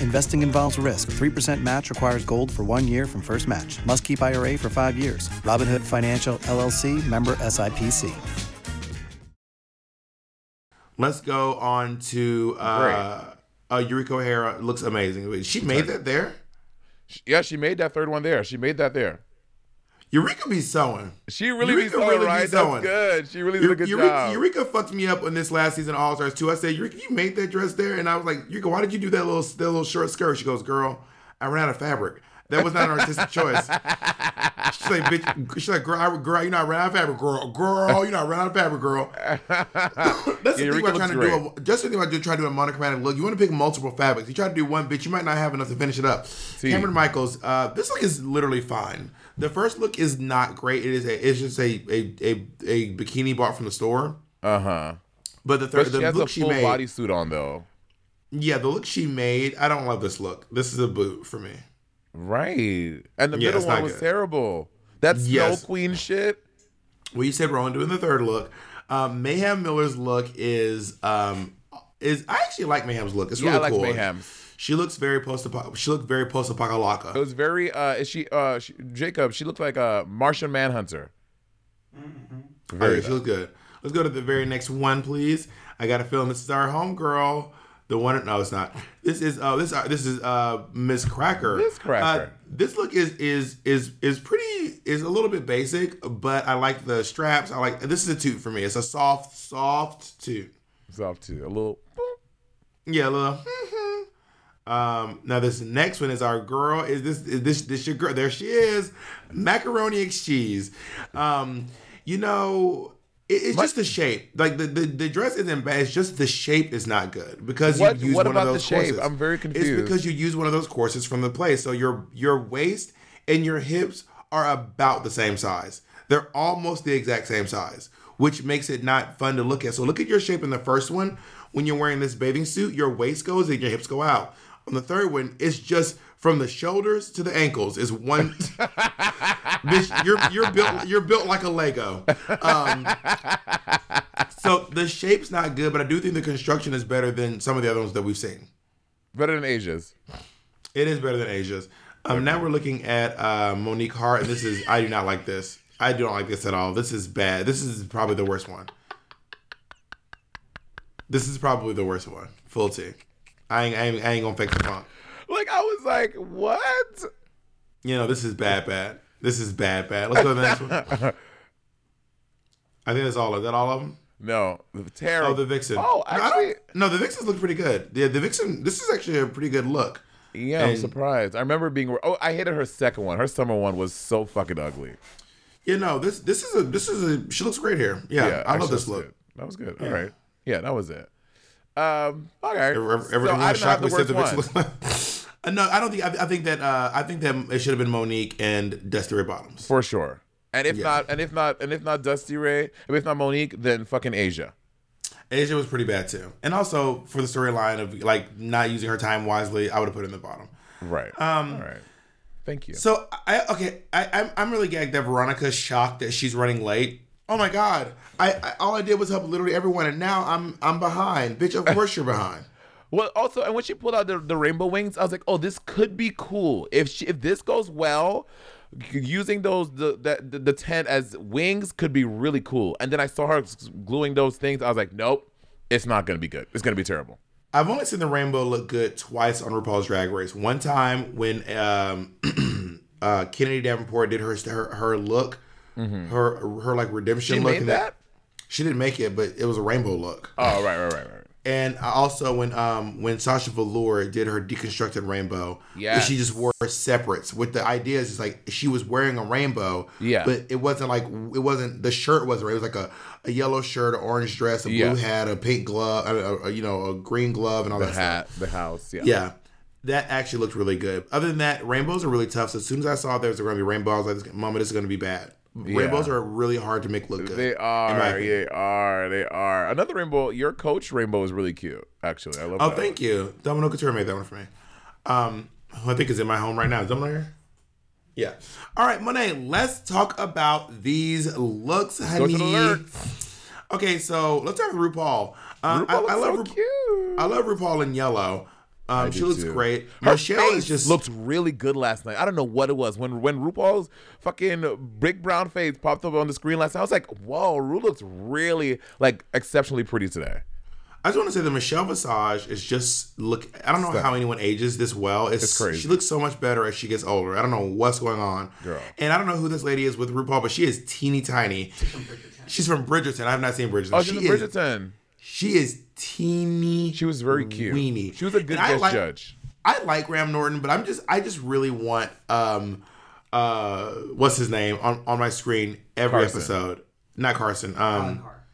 Investing involves risk. 3% match requires gold for one year from first match. Must keep IRA for five years. Robinhood Financial LLC member SIPC. Let's go on to uh, uh, Eureka O'Hara. Looks amazing. She made that there. yeah, she made that third one there. She made that there. Eureka be sewing. She really Eureka be sewing, really be sewing. That's good. She really did a good Eureka, job. Eureka fucked me up on this last season All Stars too. I said, Eureka, you made that dress there, and I was like, Eureka, why did you do that little that little short skirt? She goes, Girl, I ran out of fabric. That was not an artistic choice. She's like, bitch. She's like, girl, I, girl, you not ran out of fabric, girl. Girl, you not ran out of fabric, girl. That's the thing about trying to do. A, just the thing about trying to do a monochromatic look. You want to pick multiple fabrics. You try to do one bitch, you might not have enough to finish it up. Cameron Michaels, uh, this look is literally fine. The first look is not great. It is a, it's just a a, a, a bikini bought from the store. Uh huh. But the third, But she the has look a she full made, bodysuit on though. yeah, the look she made. I don't love this look. This is a boot for me. Right. And the Yeah, middle one was good. terrible. That Snow Yes. Queen shit. Well, you said Rowan doing the third look. Um, Mayhem Miller's look is um is I actually like Mayhem's look. It's Yeah, really I like cool. Mayhem's. She looks very post she looked very post It was very. Uh, is she? Uh, she, Jacob. She looked like a Martian Manhunter. Very. Okay, she looks good. Let's go to the very next one, please. I got a feeling this is our homegirl. The one, no, it's not. This is uh, this uh, this is uh, Miz Cracker. Miz Cracker. Uh, this look is is is is pretty is a little bit basic, but I like the straps. I like this is a toot for me. It's a soft soft toot. Soft too. A little. Yeah, a little. Um, now this next one is our girl. Is this is this this your girl? There she is, macaroni and cheese. Um, you know, it, it's just the shape. Like the, the the dress isn't bad. It's just the shape is not good because What- you use what one about of the those shape? courses. I'm very confused. It's because you use one of those courses from the play. So your your waist and your hips are about the same size. They're almost the exact same size, which makes it not fun to look at. So look at your shape in the first one. When you're wearing this bathing suit, your waist goes and your hips go out. On the third one, it's just from the shoulders to the ankles is one. Bitch, you're you're built you're built like a Lego. Um, so the shape's not good, but I do think the construction is better than some of the other ones that we've seen. Better than Asia's. It is better than Asia's. Um, now we're looking at uh, Monique Heart, and this is I do not like this. I do not like this at all. This is bad. This is probably the worst one. This is probably the worst one. Full T. I ain't, I ain't, I ain't gonna fix the funk. Like I was like, what? You know, this is bad, bad. This is bad, bad. Let's go to the next one. I think that's all. Is that all of them? No, the terrible. Oh, the Vixen. Oh, No, actually, don't- no, the Vixens look pretty good. Yeah, the Vixen. This is actually a pretty good look. yeah, I'm surprised. I remember being. Oh, I hated her second one. Her summer one was so fucking ugly. Yeah, no this this is a this is a. She looks great here. Yeah, I love this look. good. That was good. Yeah. All right. Yeah, that was it. Um. Okay. Every- so Everyone I was didn't have shocked the we said the worst Vixen one. looked Uh, no, I don't think. I, I think that. Uh, I think that it should have been Monique and Dusty Ray Bottoms. for sure. And if Yeah. not, and if not, and if not Dusty Ray, and if not Monique, then fucking Asia. Asia was pretty bad too, and also for the storyline of like not using her time wisely, I would have put it in the bottom. Right. Um, All right. Thank you. So I okay, I, I'm I'm really gagged that Veronica's shocked that she's running late. Oh my god! I, I all I did was help literally everyone, and now I'm I'm behind, bitch. Of course you're behind. Well, also, and when she pulled out the, the rainbow wings, I was like, oh, this could be cool. If she, if this goes well, using those the, the the tent as wings could be really cool. And then I saw her gluing those things. I was like, nope, it's not gonna be good. It's gonna be terrible. I've only seen the rainbow look good twice on RuPaul's Drag Race. One time when um, uh, Kennedy Davenport did her her, her look, her her like redemption She look. made and that? She didn't make it, but it was a rainbow look. Oh, right, right, right, right. And also when um when Sasha Velour did her deconstructed rainbow, Yes. she just wore separates. With the idea is just like she was wearing a rainbow, Yeah. but it wasn't like it wasn't the shirt wasn't. It was like a, a yellow shirt, an orange dress, a blue Yeah. hat, a pink glove, a, a- a, you know, a green glove, and all The that hat, stuff. the house, yeah. Yeah. That actually looked really good. Other than that, rainbows are really tough. So as soon as I saw there was going to be rainbows, I was like, Mama, this is going to be bad. Rainbows are really hard to make look good. They are, they are, they are. Another rainbow. Your coach rainbow is really cute. Actually, I love. That. Oh, that thank you. Domino Couture made that one for me. Um, who I think is in my home right now. Is Domino here? Yeah. All right, Monet, let's talk about these looks, Go honey. to the. Okay, so let's talk with RuPaul. Um, RuPaul I looks love so Ru- cute. I love RuPaul in yellow. Um, she looks too. great. Her Michelle face just looked really good last night. I don't know what it was when when RuPaul's fucking big brown face popped up on the screen last night. I was like, "Whoa, Ru looks really like exceptionally pretty today." I just want to say that Michelle Visage is just look. I don't know Stunning. how anyone ages this well. It's, It's crazy. She looks so much better as she gets older. I don't know what's going on. Girl. And I don't know who this lady is with RuPaul, but she is teeny tiny. She's from Bridgerton. I have not seen Bridgerton. Oh, she's she in is, Bridgerton. She is teeny. She was very cute. Weeny. She was a good And I guest like- judge. I like Graham Norton, but I'm just I just really want um uh what's his name on, on my screen every Carson. episode. Not Carson. Um Alan Carr.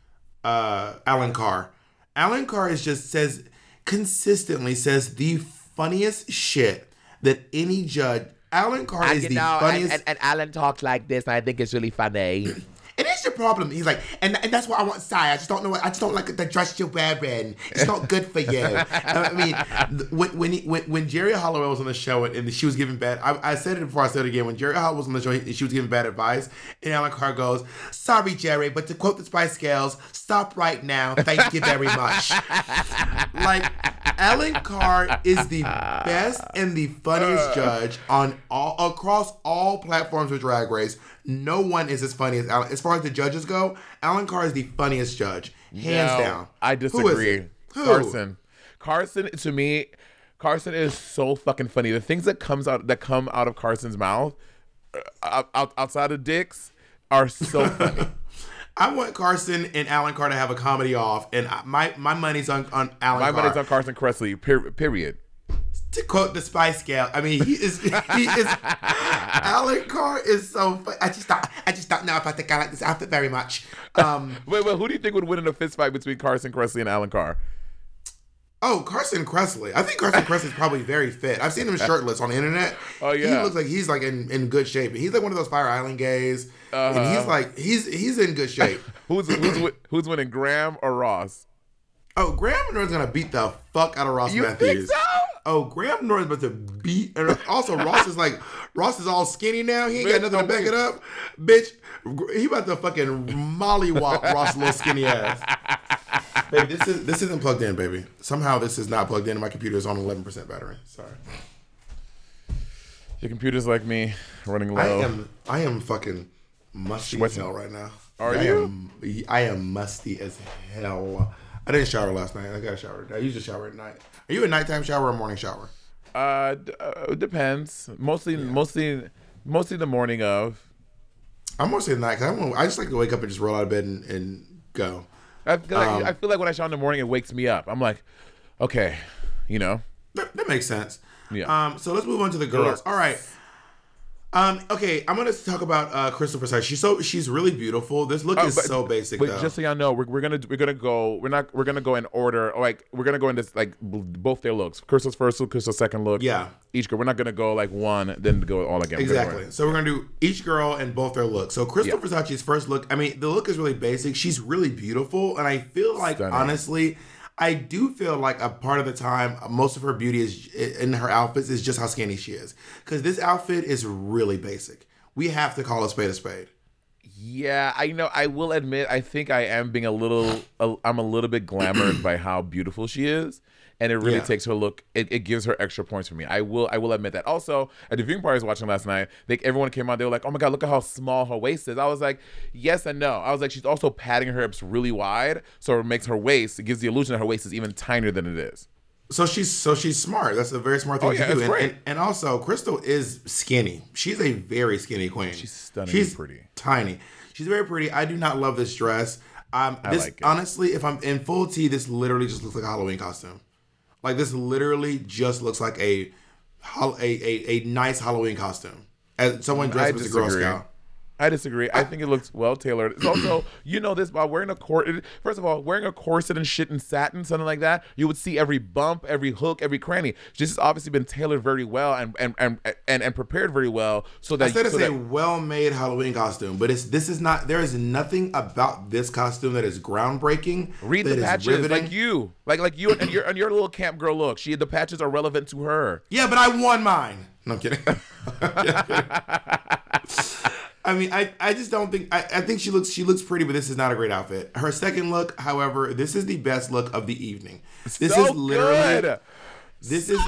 uh Alan Carr. Alan Carr is just says consistently says the funniest shit that any judge Alan Carr is the funniest and Alan talks like this, and I think it's really funny. and it's your problem? He's like, and, and that's what I want Sai. I just don't know what I just don't like the dress you're wearing. It's not good for you. I mean, when when, he, when when Geri Halliwell was on the show and, and she was giving bad, I, I said it before I said it again. When Geri Halliwell was on the show, he, she was giving bad advice, and Alan Carr goes, "Sorry, Geri, but to quote the Spice Girls, stop right now. Thank you very much." like Alan Carr is the best and the funniest uh. judge on all across all platforms of Drag Race. No one is as funny as Alan. As far as the judges go, Alan Carr is the funniest judge, hands No, down. I Who is disagree. Carson. Carson to me, Carson is so fucking funny. The things that comes out that come out of Carson's mouth, uh, out, out- outside of dicks, are so funny. I want Carson and Alan Carr to have a comedy off, and I- my my money's on on Alan My Carr. money's on Carson Kressley. Per- period. To quote the Spice Girl, I mean, he is he is Alan Carr is so. I just don't I just don't know if I think I like this outfit very much. Um, Wait, wait. Who do you think would win in a fist fight between Carson Kressley and Alan Carr? oh, Carson Kressley. I think Carson Kressley is probably very fit. I've seen him shirtless on the internet. Oh, yeah, he looks like he's like in, in good shape. He's like one of those Fire Island gays, and Uh-huh. he's like he's he's in good shape. Who's who's who's winning, Graham or Ross? Oh, Graham Norton's gonna beat the fuck out of Ross You think Mathews. so? Oh, Graham Norton's about to beat. And also, Ross is like Ross is all skinny now. He ain't got nothing to back it up, bitch. He about to fucking mollywop Ross' little skinny ass. Baby, this is this isn't plugged in, baby. Somehow this is not plugged in. My computer is on 11% battery. Sorry. Your computer's like me, running low. I am I am fucking musty as hell right now. Are I you? Am, I am musty as hell. I didn't shower last night. I got a shower. I usually shower at night. Are you a nighttime shower or a morning shower? Uh, d- uh, it depends. Mostly, mostly, mostly the morning of. I'm mostly night. night. 'cause I, don't- I just like to wake up and just roll out of bed and, and go. I feel, like, Um, I feel like when I shower in the morning, it wakes me up. I'm like, okay, you know. That, that makes sense. Yeah. Um. So let's move on to the girls. All right. Um. Okay. I'm gonna talk about uh Krystal Versace. She's so she's really beautiful. This look Uh, is so basic. But though. just so y'all know, we're, we're gonna we're gonna go. We're not we're gonna go in order. Like we're gonna go into like both their looks. Krystal's first look, Krystal's second look. Yeah. Each girl. We're not gonna go like one, then go all again. Go Exactly. So we're gonna do each girl and both their looks. So Krystal Versace's first look, I mean, the look is really basic. She's really beautiful, and I feel like Stunning. honestly, I do feel like a part of the time, most of her beauty is in her outfits is just how skinny she is. Because this outfit is really basic. We have to call a spade a spade. Yeah, I know. I will admit, I think I am being a little. I'm a little bit glamored by how beautiful she is, and it really Yeah. takes her look. It, it gives her extra points for me. I will. I will admit that. Also, at the viewing party I was watching last night, they, everyone came out. They were like, "Oh my god, look at how small her waist is." I was like, "Yes and no." I was like, "She's also padding her hips really wide, so it makes her waist. It gives the illusion that her waist is even tinier than it is." So she's so she's smart. That's a very smart thing Oh, yeah, to do. And, and and also Krystal is skinny. She's a very skinny queen. She's stunningly She's pretty. Tiny. She's very pretty. I do not love this dress. Um I this like it. honestly, if I'm in full tee, this literally just looks like a Halloween costume. Like this literally just looks like a a, a, a nice Halloween costume. As someone dressed as a Girl. Scout. I disagree. I think it looks well tailored. It's also, you know, this by wearing a corset. First of all, wearing a corset and shit and satin, something like that, you would see every bump, every hook, every cranny. This has obviously been tailored very well and and and and, and prepared very well, so that I said it's so a that- well-made Halloween costume, but it's this is not. There is nothing about this costume that is groundbreaking. read the patches riveting. like you, like like you and your and your little camp girl look. She the patches are relevant to her. Yeah, but I won mine. No, I'm kidding. I mean, I, I just don't think I, I think she looks she looks pretty, but this is not a great outfit. Her second look, however, this is the best look of the evening. This So is literally good. this is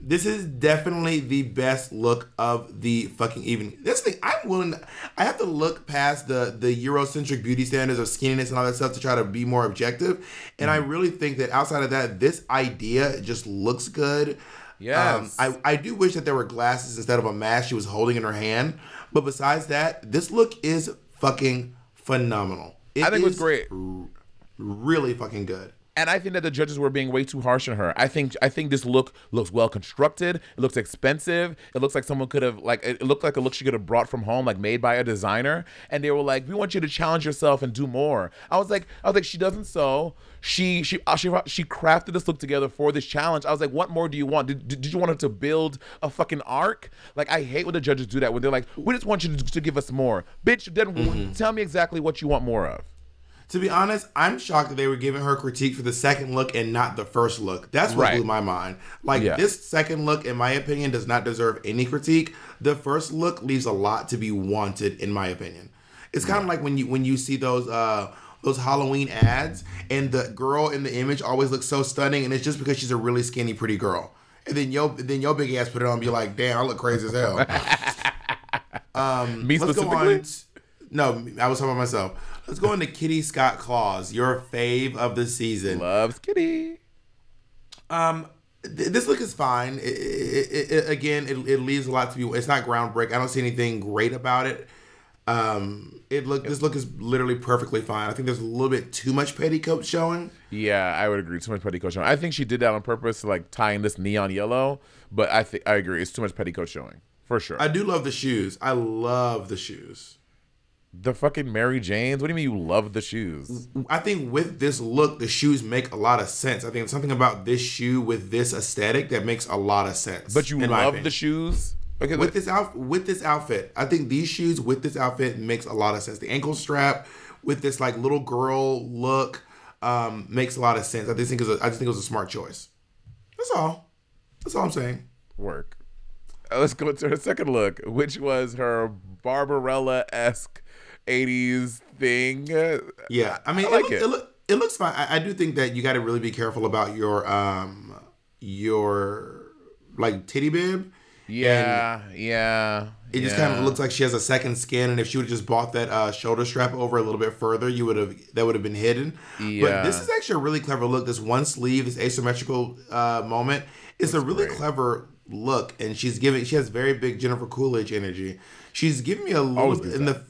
this is definitely the best look of the fucking evening. This thing, I'm willing. I have to look past the the Eurocentric beauty standards of skinniness and all that stuff to try to be more objective. And I really think that outside of that, this idea just looks good. Yes. Um, I I do wish that there were glasses instead of a mask she was holding in her hand. But besides that, this look is fucking phenomenal. I think it was great. r- really fucking good. And I think that the judges were being way too harsh on her. I think I think this look looks well constructed. It looks expensive. It looks like someone could have like it looked like a look she could have brought from home, like made by a designer. And they were like, "We want you to challenge yourself and do more." I was like, I was like, she doesn't sew. She she uh, she she crafted this look together for this challenge. I was like, what more do you want? Did, did, did you want her to build a fucking arc? Like I hate when the judges do that when they're like, we just want you to, to give us more, bitch. Then Mm-hmm. tell me exactly what you want more of. To be honest, I'm shocked that they were giving her critique for the second look and not the first look. That's what Right. blew my mind. Like Yeah. this second look, in my opinion, does not deserve any critique. The first look leaves a lot to be wanted, in my opinion. It's kind of like when you when you see those uh those Halloween ads and the girl in the image always looks so stunning, and it's just because she's a really skinny, pretty girl. And then yo, then your big ass put it on, and be like, "Damn, I look crazy as hell." um, Me let's go on. No, I was talking about myself. Let's go into Kitty Scott Claus, your fave of the season. Loves Kitty. Um, th- this look is fine. It, it, it, again, it, it leaves a lot to be. It's not groundbreaking. I don't see anything great about it. Um, it look this look is literally perfectly fine. I think there's a little bit too much petticoat showing. Yeah, I would agree. Too much petticoat showing. I think she did that on purpose, like tying this neon yellow. But I think I agree. It's too much petticoat showing for sure. I do love the shoes. I love the shoes. The fucking Mary Janes. What do you mean you love the shoes? I think with this look, the shoes make a lot of sense. I think it's something about this shoe with this aesthetic that makes a lot of sense. But you love the shoes. Okay, with this out with this outfit, I think these shoes with this outfit makes a lot of sense. The ankle strap with this like little girl look um, makes a lot of sense. I just think it was a, I just think it was a smart choice. That's all. That's all I'm saying. work. Uh, Let's go to her second look, which was her Barbarella esque '80s thing. Yeah, I mean, I it, like look, it. it. look, it looks fine. I, I do think that you got to really be careful about your um your like titty bib. Yeah, yeah. It just kind of looks like she has a second skin, and if she would have just bought that uh, shoulder strap over a little bit further, you would have that would have been hidden. Yeah. But this is actually a really clever look. This one sleeve, this asymmetrical uh, moment, it's a really clever look, and she's giving. She has very big Jennifer Coolidge energy. She's giving me a little in the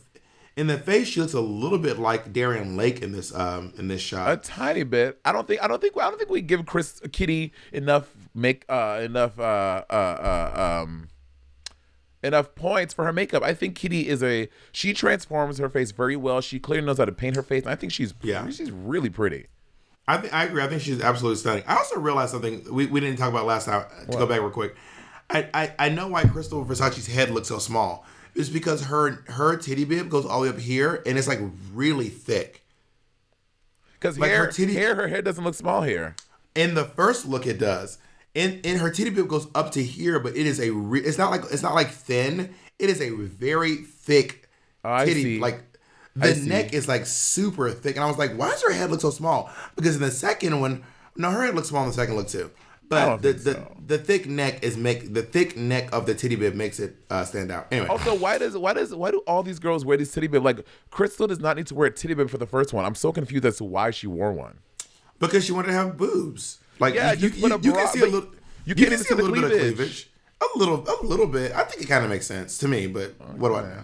in the face. She looks a little bit like Darienne Lake in this um in this shot. a tiny bit. I don't think. I don't think. I don't think we give Chris Kitty enough make uh enough uh uh, uh um enough points for her makeup. I think Kitty is a she transforms her face very well. She clearly knows how to paint her face. And I think she's Yeah. she's really pretty. I think I agree. I think she's absolutely stunning. I also realized something we, we didn't talk about last time. To go back real quick, I, I I know why Krystal Versace's head looks so small. It's because her her titty bib goes all the way up here and it's like really thick. Because Like hair, her titty- hair, her head doesn't look small here. In the first look, it does. In in her titty bib goes up to here, but it is a re- it's not like it's not like thin. It is a very thick Oh, titty. Like the neck is like super thick, and I was like, why does her head look so small? Because in the second one, no, her head looks small in the second look too. But the the, so. the thick neck is make the thick neck of the titty bib makes it uh, stand out. Anyway, Also, why does why does why do all these girls wear these titty bib? Like Krystal does not need to wear a titty bib for the first one. I'm so confused as to why she wore one. because she wanted to have boobs. Like Yeah, you, you, put you can see a little. you You, can see a little bit of cleavage. cleavage. A little, a little bit. I think it kind of makes sense to me, but what do I know?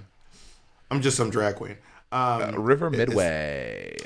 I'm just some drag queen. Um, Uh, River Medway.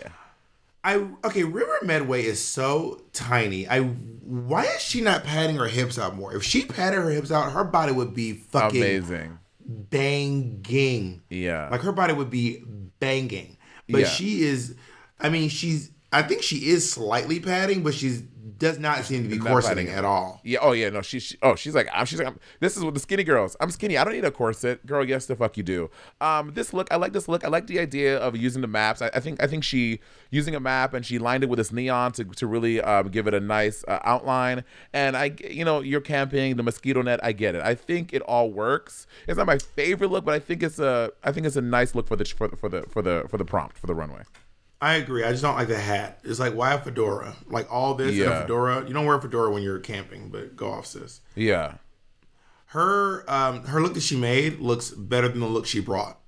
I okay. River Medway is so tiny. I why is she not padding her hips out more? If she padded her hips out, her body would be fucking Amazing. banging. Yeah. Like her body would be banging. But Yeah. she is. I mean, she's. I think she is slightly padding, but she's does not seem to be corseting at all. Yeah. Oh yeah. No. She. she oh, she's like. I'm, she's like. I'm, this is what the skinny girls. I'm skinny. I don't need a corset, girl. Yes, the fuck you do. Um, this look. I like this look. I like the idea of using the maps. I, I think. I think she using a map and she lined it with this neon to to really um, give it a nice uh, outline. And I, you know, you're camping the mosquito net. I get it. I think it all works. It's not my favorite look, but I think it's a. I think it's a nice look for the for the for the for the, for the prompt for the runway. I agree. I just don't like the hat. It's like why a fedora? Like all this and a fedora. You don't wear a fedora when you're camping, but go off, sis. Yeah. Her um her look that she made looks better than the look she brought.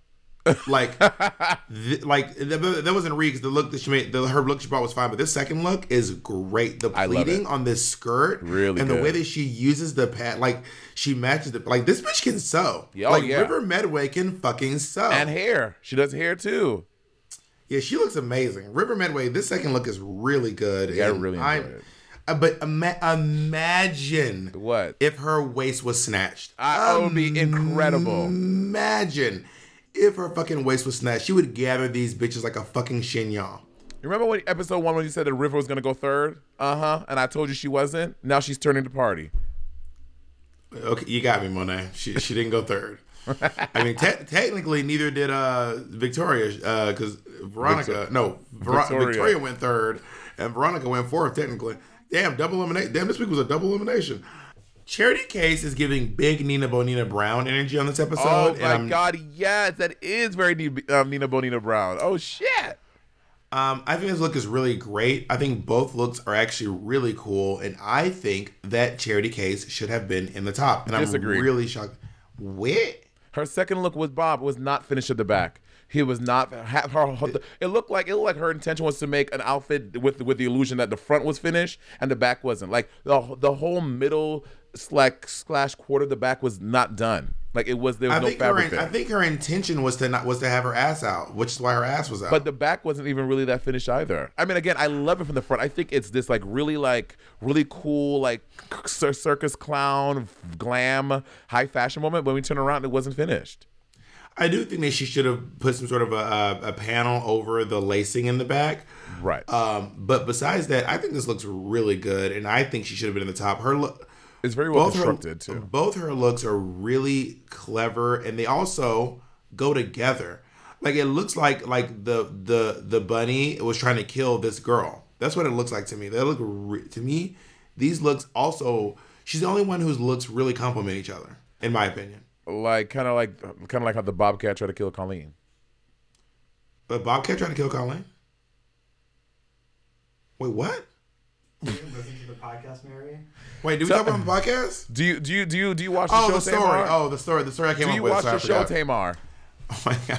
Like, th- like that, that wasn't 'cause the look that she made. The, her look she brought was fine, but this second look is great. The pleating on this skirt, Really and the way that she uses the pad, like she matches it. like this bitch can sew. Yeah, oh, like yeah. River Medway can fucking sew. And hair. She does hair too. Yeah, she looks amazing. River Medway, this second look is really good. Yeah, I really enjoyed it. uh, But ima- imagine what if her waist was snatched. I- would be incredible. Imagine if her fucking waist was snatched. She would gather these bitches like a fucking chignon. You remember when episode one when you said that River was gonna go third? Uh huh. And I told you she wasn't. Now she's turning the party. Okay, you got me, Monet. She she didn't go third. I mean, te- technically, neither did uh Victoria because Veronica. Victor- no, Ver- Victoria. Victoria. went third, and Veronica went fourth. Technically, damn, double elimination. Damn, this week was a double elimination. Charity Kase is giving big Nina Bonina Brown energy on this episode. oh my I'm- god, yes, that is very um, Nina Bonina Brown. Oh shit. Um, I think this look is really great. I think both looks are actually really cool, and I think that Charity Kase should have been in the top. And Disagree. I'm really shocked. What? Her second look with Bob was not finished at the back. He was not. Her, it looked like it looked like her intention was to make an outfit with with the illusion that the front was finished and the back wasn't. Like the the whole middle slash slash quarter the back was not done. Like it was there was I no think her. fabric I think her intention was to not was to have her ass out, which is why her ass was out. But the back wasn't even really that finished either. I mean, again, I love it from the front. I think it's this like really like really cool like circus clown glam high fashion moment. When we turn around, it wasn't finished. I do think that she should have put some sort of a, a, a panel over the lacing in the back. Right. Um, but besides that, I think this looks really good, and I think she should have been in the top. Her look. It's very well both her- constructed too. Both her looks are really clever, and they also go together. Like it looks like like the the the bunny was trying to kill this girl. That's what it looks like to me. They look re- to me. These looks also. She's the only one whose looks really complement each other, in my opinion. Like kind of like kind of like how the Bobcat tried to kill Colleen. But Bobcat tried to kill Colleen. Wait, what? Listen to the podcast, Mary. Wait, do we talk about the podcast? Do you do you do you do you watch the Oh, show the story. Tamar? Oh, the story. The story I came do up you with. watch so the show. Tamar? Oh my god,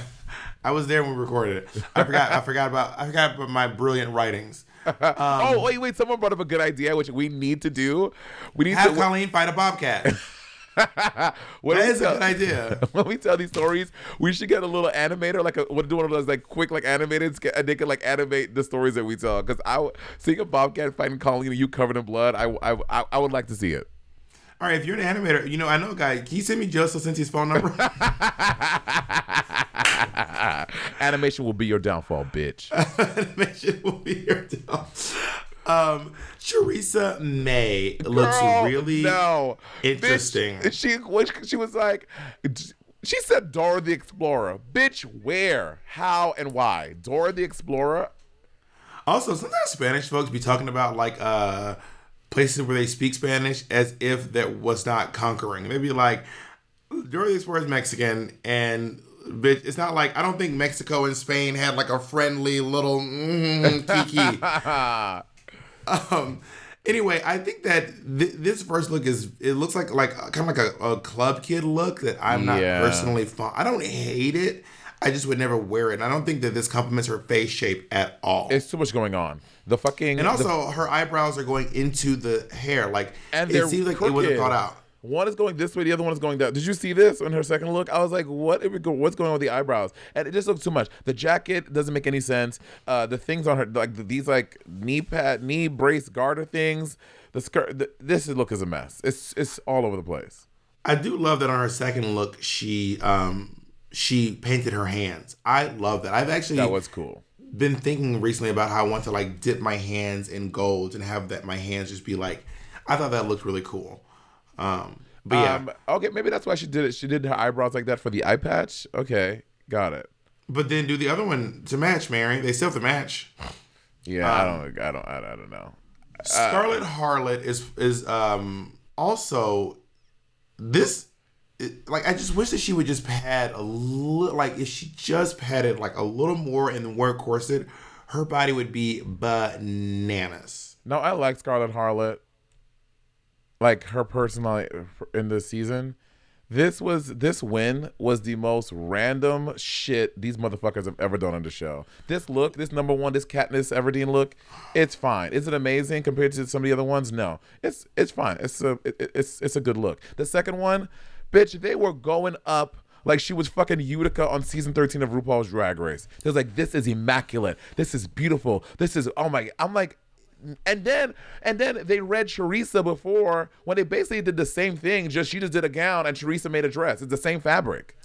I was there when we recorded it. I forgot. I forgot about. I forgot about my brilliant writings. Um, oh wait wait! Someone brought up a good idea, which we need to do. We need to Have to Colleen fight a bobcat. When That we a good idea. When we tell these stories, we should get a little animator, like a what do one of those like quick like animated, and they can like animate the stories that we tell. Because I seeing a bobcat fighting Colleen and you covered in blood, I, I I I would like to see it. All right, if you're an animator, you know I know a guy. Can you send me Joseph Cincy's phone number? Animation will be your downfall, bitch. Animation will be your down. Um, Choriza May looks Girl, really no interesting. Bitch, she she was like, she said Dora the Explorer. Bitch, where, how, and why? Dora the Explorer. Also, sometimes Spanish folks be talking about like uh places where they speak Spanish as if that was not conquering. They'd be like, Dora the Explorer is Mexican, and bitch, it's not like I don't think Mexico and Spain had like a friendly little mm, kiki. um. Anyway, I think that th- this first look is it looks like like kind of like a, a club kid look that I'm not Yeah. personally fond. I don't hate it. I just would never wear it. And I don't think that this complements her face shape at all. It's too much going on. The fucking And the- also, her eyebrows are going into the hair. Like, and it seems like it wasn't crooked. thought out. One is going this way, the other one is going that. Did you see this on her second look? I was like, what? Are we go- What's going on with the eyebrows? And it just looks too much. The jacket doesn't make any sense. Uh, the things on her, like these, like knee pad, knee brace garter things. The skirt. The, this look is a mess. It's it's all over the place. I do love that on her second look, she um she painted her hands. I love that. I've actually That was cool. been thinking recently about how I want to like dip my hands in gold and have that my hands just be like. I thought that looked really cool. Um, but yeah, Um, okay, maybe that's why she did it. She did her eyebrows like that for the eye patch. Okay, got it. but then do the other one to match, Mary. They still have to match. Yeah, I Um, don't, I don't, I don't, I don't know. Scarlett Harlett is is um also this it- like I just wish that she would just pad a little like if she just padded like a little more and wore a corset, her body would be bananas. No, I like Scarlett Harlett. Like her personality in this season. This was this win was the most random shit these motherfuckers have ever done on the show. This look, this number one, this Katniss Everdeen look, it's fine. Is it amazing compared to some of the other ones? No, it's it's fine. It's a it, it's it's a good look. The second one, bitch, they were going up Like she was fucking Utica on season 13 of RuPaul's Drag Race. It was like, this is immaculate. This is beautiful. This is oh my I'm like and then and then they read Choriza before when they basically did the same thing, just she just did a gown and Choriza made a dress. It's the same fabric.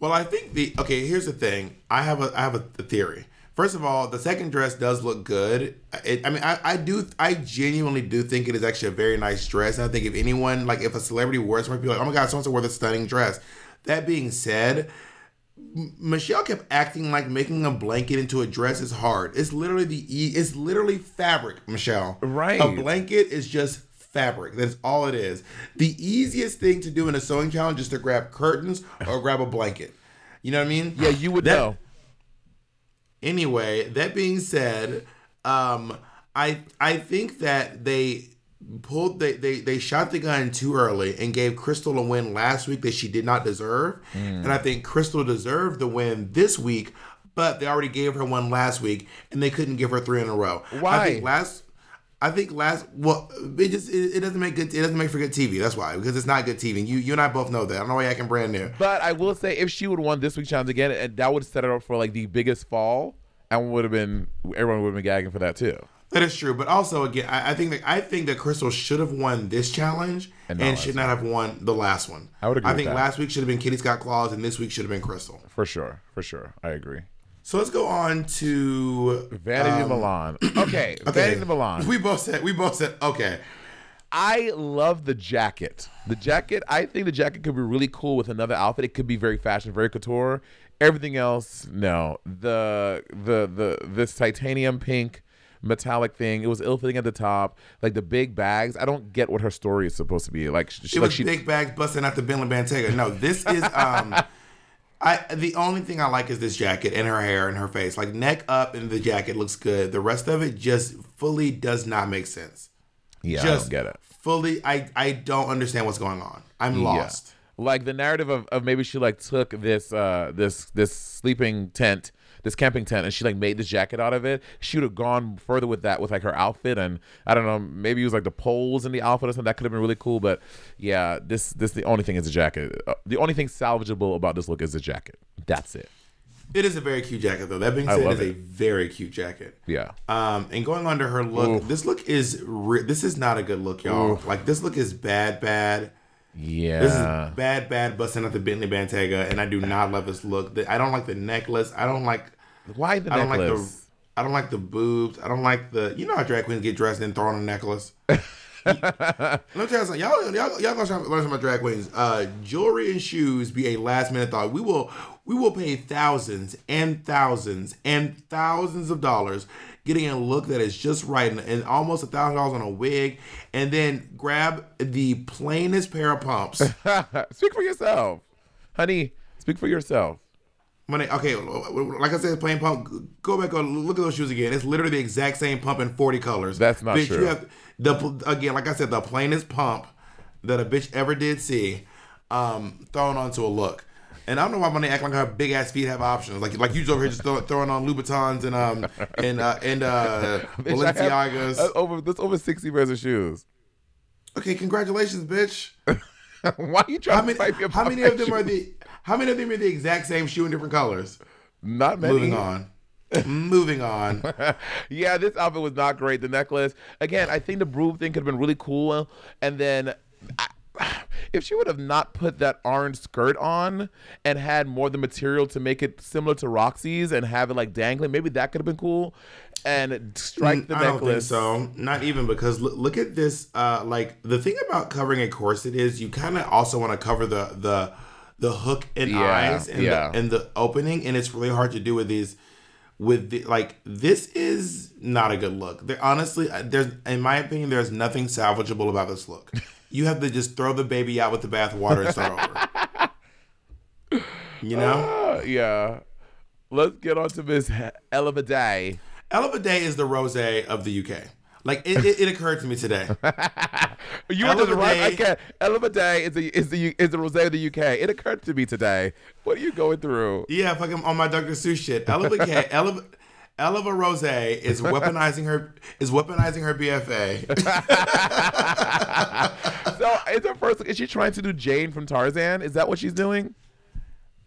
Well, I think the okay. Here's the thing. I have a I have a, theory. First of all, the second dress does look good. It, I mean, I, I do I genuinely do think it is actually a very nice dress. And I think if anyone like if a celebrity wears it, might be like, oh my god, so and so wore this stunning dress. That being said, Michelle kept acting like making a blanket into a dress is hard. It's literally the e- it's literally fabric, Michelle. Right. A blanket is just fabric. That's all it is. The easiest thing to do in a sewing challenge is to grab curtains or grab a blanket. You know what I mean? Yeah, you would That- know. Anyway, that being said, um, I I think that they pulled they, they they shot the gun too early and gave Krystal a win last week that she did not deserve. Mm. And I think Krystal deserved the win this week, but they already gave her one last week and they couldn't give her three in a row. I Why? think last I think last well it just it, it doesn't make good it doesn't make for good TV. That's why because it's not good TV. You you and I both know that. I don't know why I can brand new. But I will say, if she would have won this week's challenge again, and that would have set it up for like the biggest fall, and would have been everyone would have been gagging for that too. That is true, but also again, I, I think that I think that Krystal should have won this challenge And and, should not have won the last one. I would agree I think last week should have been Kitty Scott Claus, and this week should have been Krystal. For sure, for sure, I agree. So let's go on to Vanity um, Milan. Okay, Vanity Milan. We both said we both said okay. I love the jacket. The jacket, I think the jacket could be really cool with another outfit. It could be very fashion, very couture. Everything else, no. The the the this titanium pink metallic thing, it was ill fitting at the top. Like the big bags. I don't get what her story is supposed to be. Like she It like was she big bags busting out the Bentley Bentayga. No, this is um. I the only thing I like is this jacket and her hair and her face. Like neck up and the jacket looks good. The rest of it just fully does not make sense. Yeah, I just don't get it. Fully, I I don't understand what's going on. I'm Yeah. lost. Like the narrative of, of maybe she like took this uh this this sleeping tent, this camping tent, and she like made this jacket out of it. She would have gone further with that with like her outfit and I don't know, maybe it was like the poles in the outfit or something. That could have been really cool. But yeah, this this the only thing is the jacket. Uh, the only thing salvageable about this look is the jacket. That's it. It is a very cute jacket, though. That being said, it is a very cute jacket. Yeah. Um, and going on to her look, this look is re- this is not a good look, y'all. Like this look is bad, bad. Yeah. This is bad, bad. Busting out the Bentley Bentayga, and I do not love this look. I don't like the necklace. I don't like. Why the I don't like the. I don't like the boobs. I don't like the. You know how drag queens get dressed and throw on a necklace. Let me tell you something. Y'all, y'all, y'all gonna learn some about drag queens. Uh, jewelry and shoes be a last minute thought. We will, we will pay thousands and thousands and thousands of dollars getting a look that is just right and, and almost a thousand dollars on a wig, and then grab the plainest pair of pumps. speak for yourself, honey. Speak for yourself. When they, okay, like I said, plain pump. Go back and look at those shoes again. It's literally the exact same pump in forty colors. That's not bitch, true. You have the again, like I said, the plainest pump that a bitch ever did see, um, thrown onto a look. And I don't know why when they act like her big ass feet have options. Like like you just over here just throw, throwing on Louboutins and um and uh, and uh, have, Balenciagas. uh, over that's over sixty pairs of shoes. okay, congratulations, bitch. Why are you trying How to many? fight me How many of them are the? How many of them are the exact same shoe in different colors? Not many. Moving on. Moving on. yeah, this outfit was not great. The necklace, again, I think the broom thing could have been really cool. And then, I, if she would have not put that orange skirt on and had more of the material to make it similar to Roxy's and have it like dangling, maybe that could have been cool. And strike the Mm, I don't think necklace. so. Not even because look, look at this. Uh, like the thing about covering a corset is you kind of also want to cover the the the hook and Yeah, eyes and yeah. the, and the opening, and it's really hard to do with these. With the, like this is not a good look. There honestly, uh, there's in my opinion, there's nothing salvageable about this look. You have to just throw the baby out with the bathwater and start over. You know. Uh, yeah. Let's get on to Miss Ella Vaday. Ella Vaday is the rose of the UK. Like it, it, it occurred to me today. You to the right. I Day- can't. Day is the is the is the rose of the UK. It occurred to me today. What are you going through? Yeah, fucking on my Dr. Seuss shit. Ella K, Ella, Ella Rose is weaponizing her is weaponizing her BFA. so is her first? Is she trying to do Jane from Tarzan? Is that what she's doing?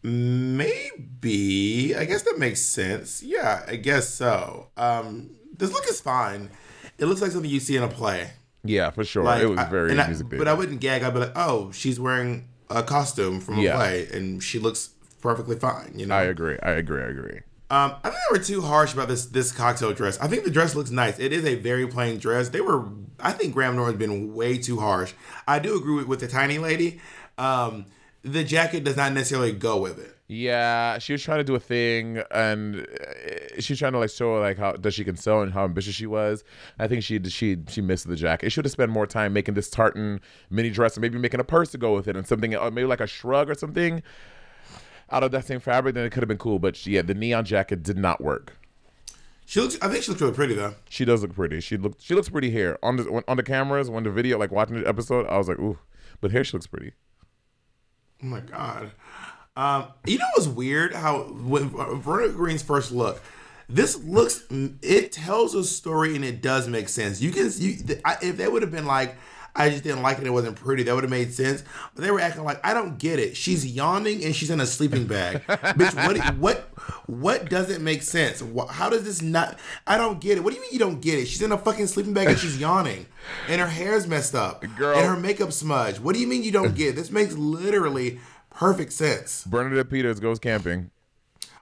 Maybe. I guess that makes sense. Yeah, I guess so. Um, this look is fine. It looks like something you see in a play. Yeah, for sure. Like, it was I- very I- music But I wouldn't gag. I'd be like, oh, she's wearing a costume from a Yeah. play, and she looks perfectly fine. You know. I agree. I agree. I agree. Um, I think they were too harsh about this this cocktail dress. I think the dress looks nice. It is a very plain dress. They were. I think Graham Norton's been way too harsh. I do agree with, with the tiny lady. Um, the jacket does not necessarily go with it. Yeah, she was trying to do a thing, and uh, she's trying to like show like how does she can sew and how ambitious she was. I think she she she missed the jacket. She should have spent more time making this tartan mini dress, and maybe making a purse to go with it, and something uh, maybe like a shrug or something out of that same fabric. Then it could have been cool. But she, yeah, the neon jacket did not work. She looks. I think she looks really pretty though. She does look pretty. She look she looks pretty here on the on the cameras when the video like watching the episode. I was like, ooh, but here she looks pretty. Oh my god. Um, you know what's weird? How when Veronica Green's first look, this looks it tells a story and it does make sense. You can you I, if they would have been like. I just didn't like it. It wasn't pretty. That would have made sense. But they were acting like I don't get it. She's yawning and she's in a sleeping bag. Bitch, what? What? What doesn't make sense? How does this not? I don't get it. What do you mean you don't get it? She's in a fucking sleeping bag and she's yawning, and her hair's messed up, Girl. and her makeup smudged. What do you mean you don't get it? This makes literally perfect sense. Bernadette Peters goes camping.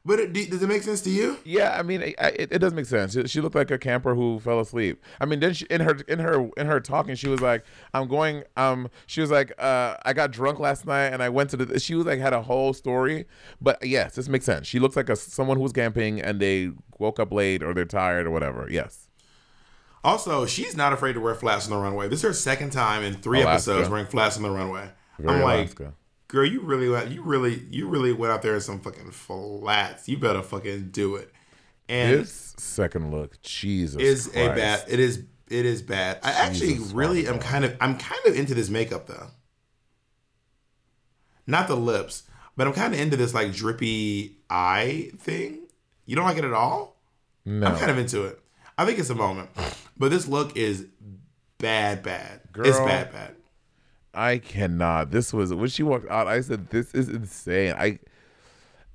But it, does it make sense to you? Yeah, I mean, it, it, it does make sense. She, she looked like a camper who fell asleep. I mean, then she, in her in her in her talking, she was like, "I'm going." Um, she was like, uh, "I got drunk last night and I went to the." She was like, had a whole story. But yes, this makes sense. She looks like a someone who was camping and they woke up late or they're tired or whatever. Yes. Also, she's not afraid to wear flats on the runway. This is her second time in three Alaska. episodes wearing flats on the runway. Very I'm like, Alaska. Girl, you really, went- you really, you really went out there in some fucking flats. You better fucking do it. And this second look, Jesus, is a bad. It is. It is bad. I actually really am kind of. I'm kind of into this makeup though. Not the lips, but I'm kind of into this like drippy eye thing. You don't like it at all? No. I'm kind of into it. I think it's a moment, but this look is bad, bad. it's bad, bad. I cannot. This was when she walked out. I said, "This is insane." I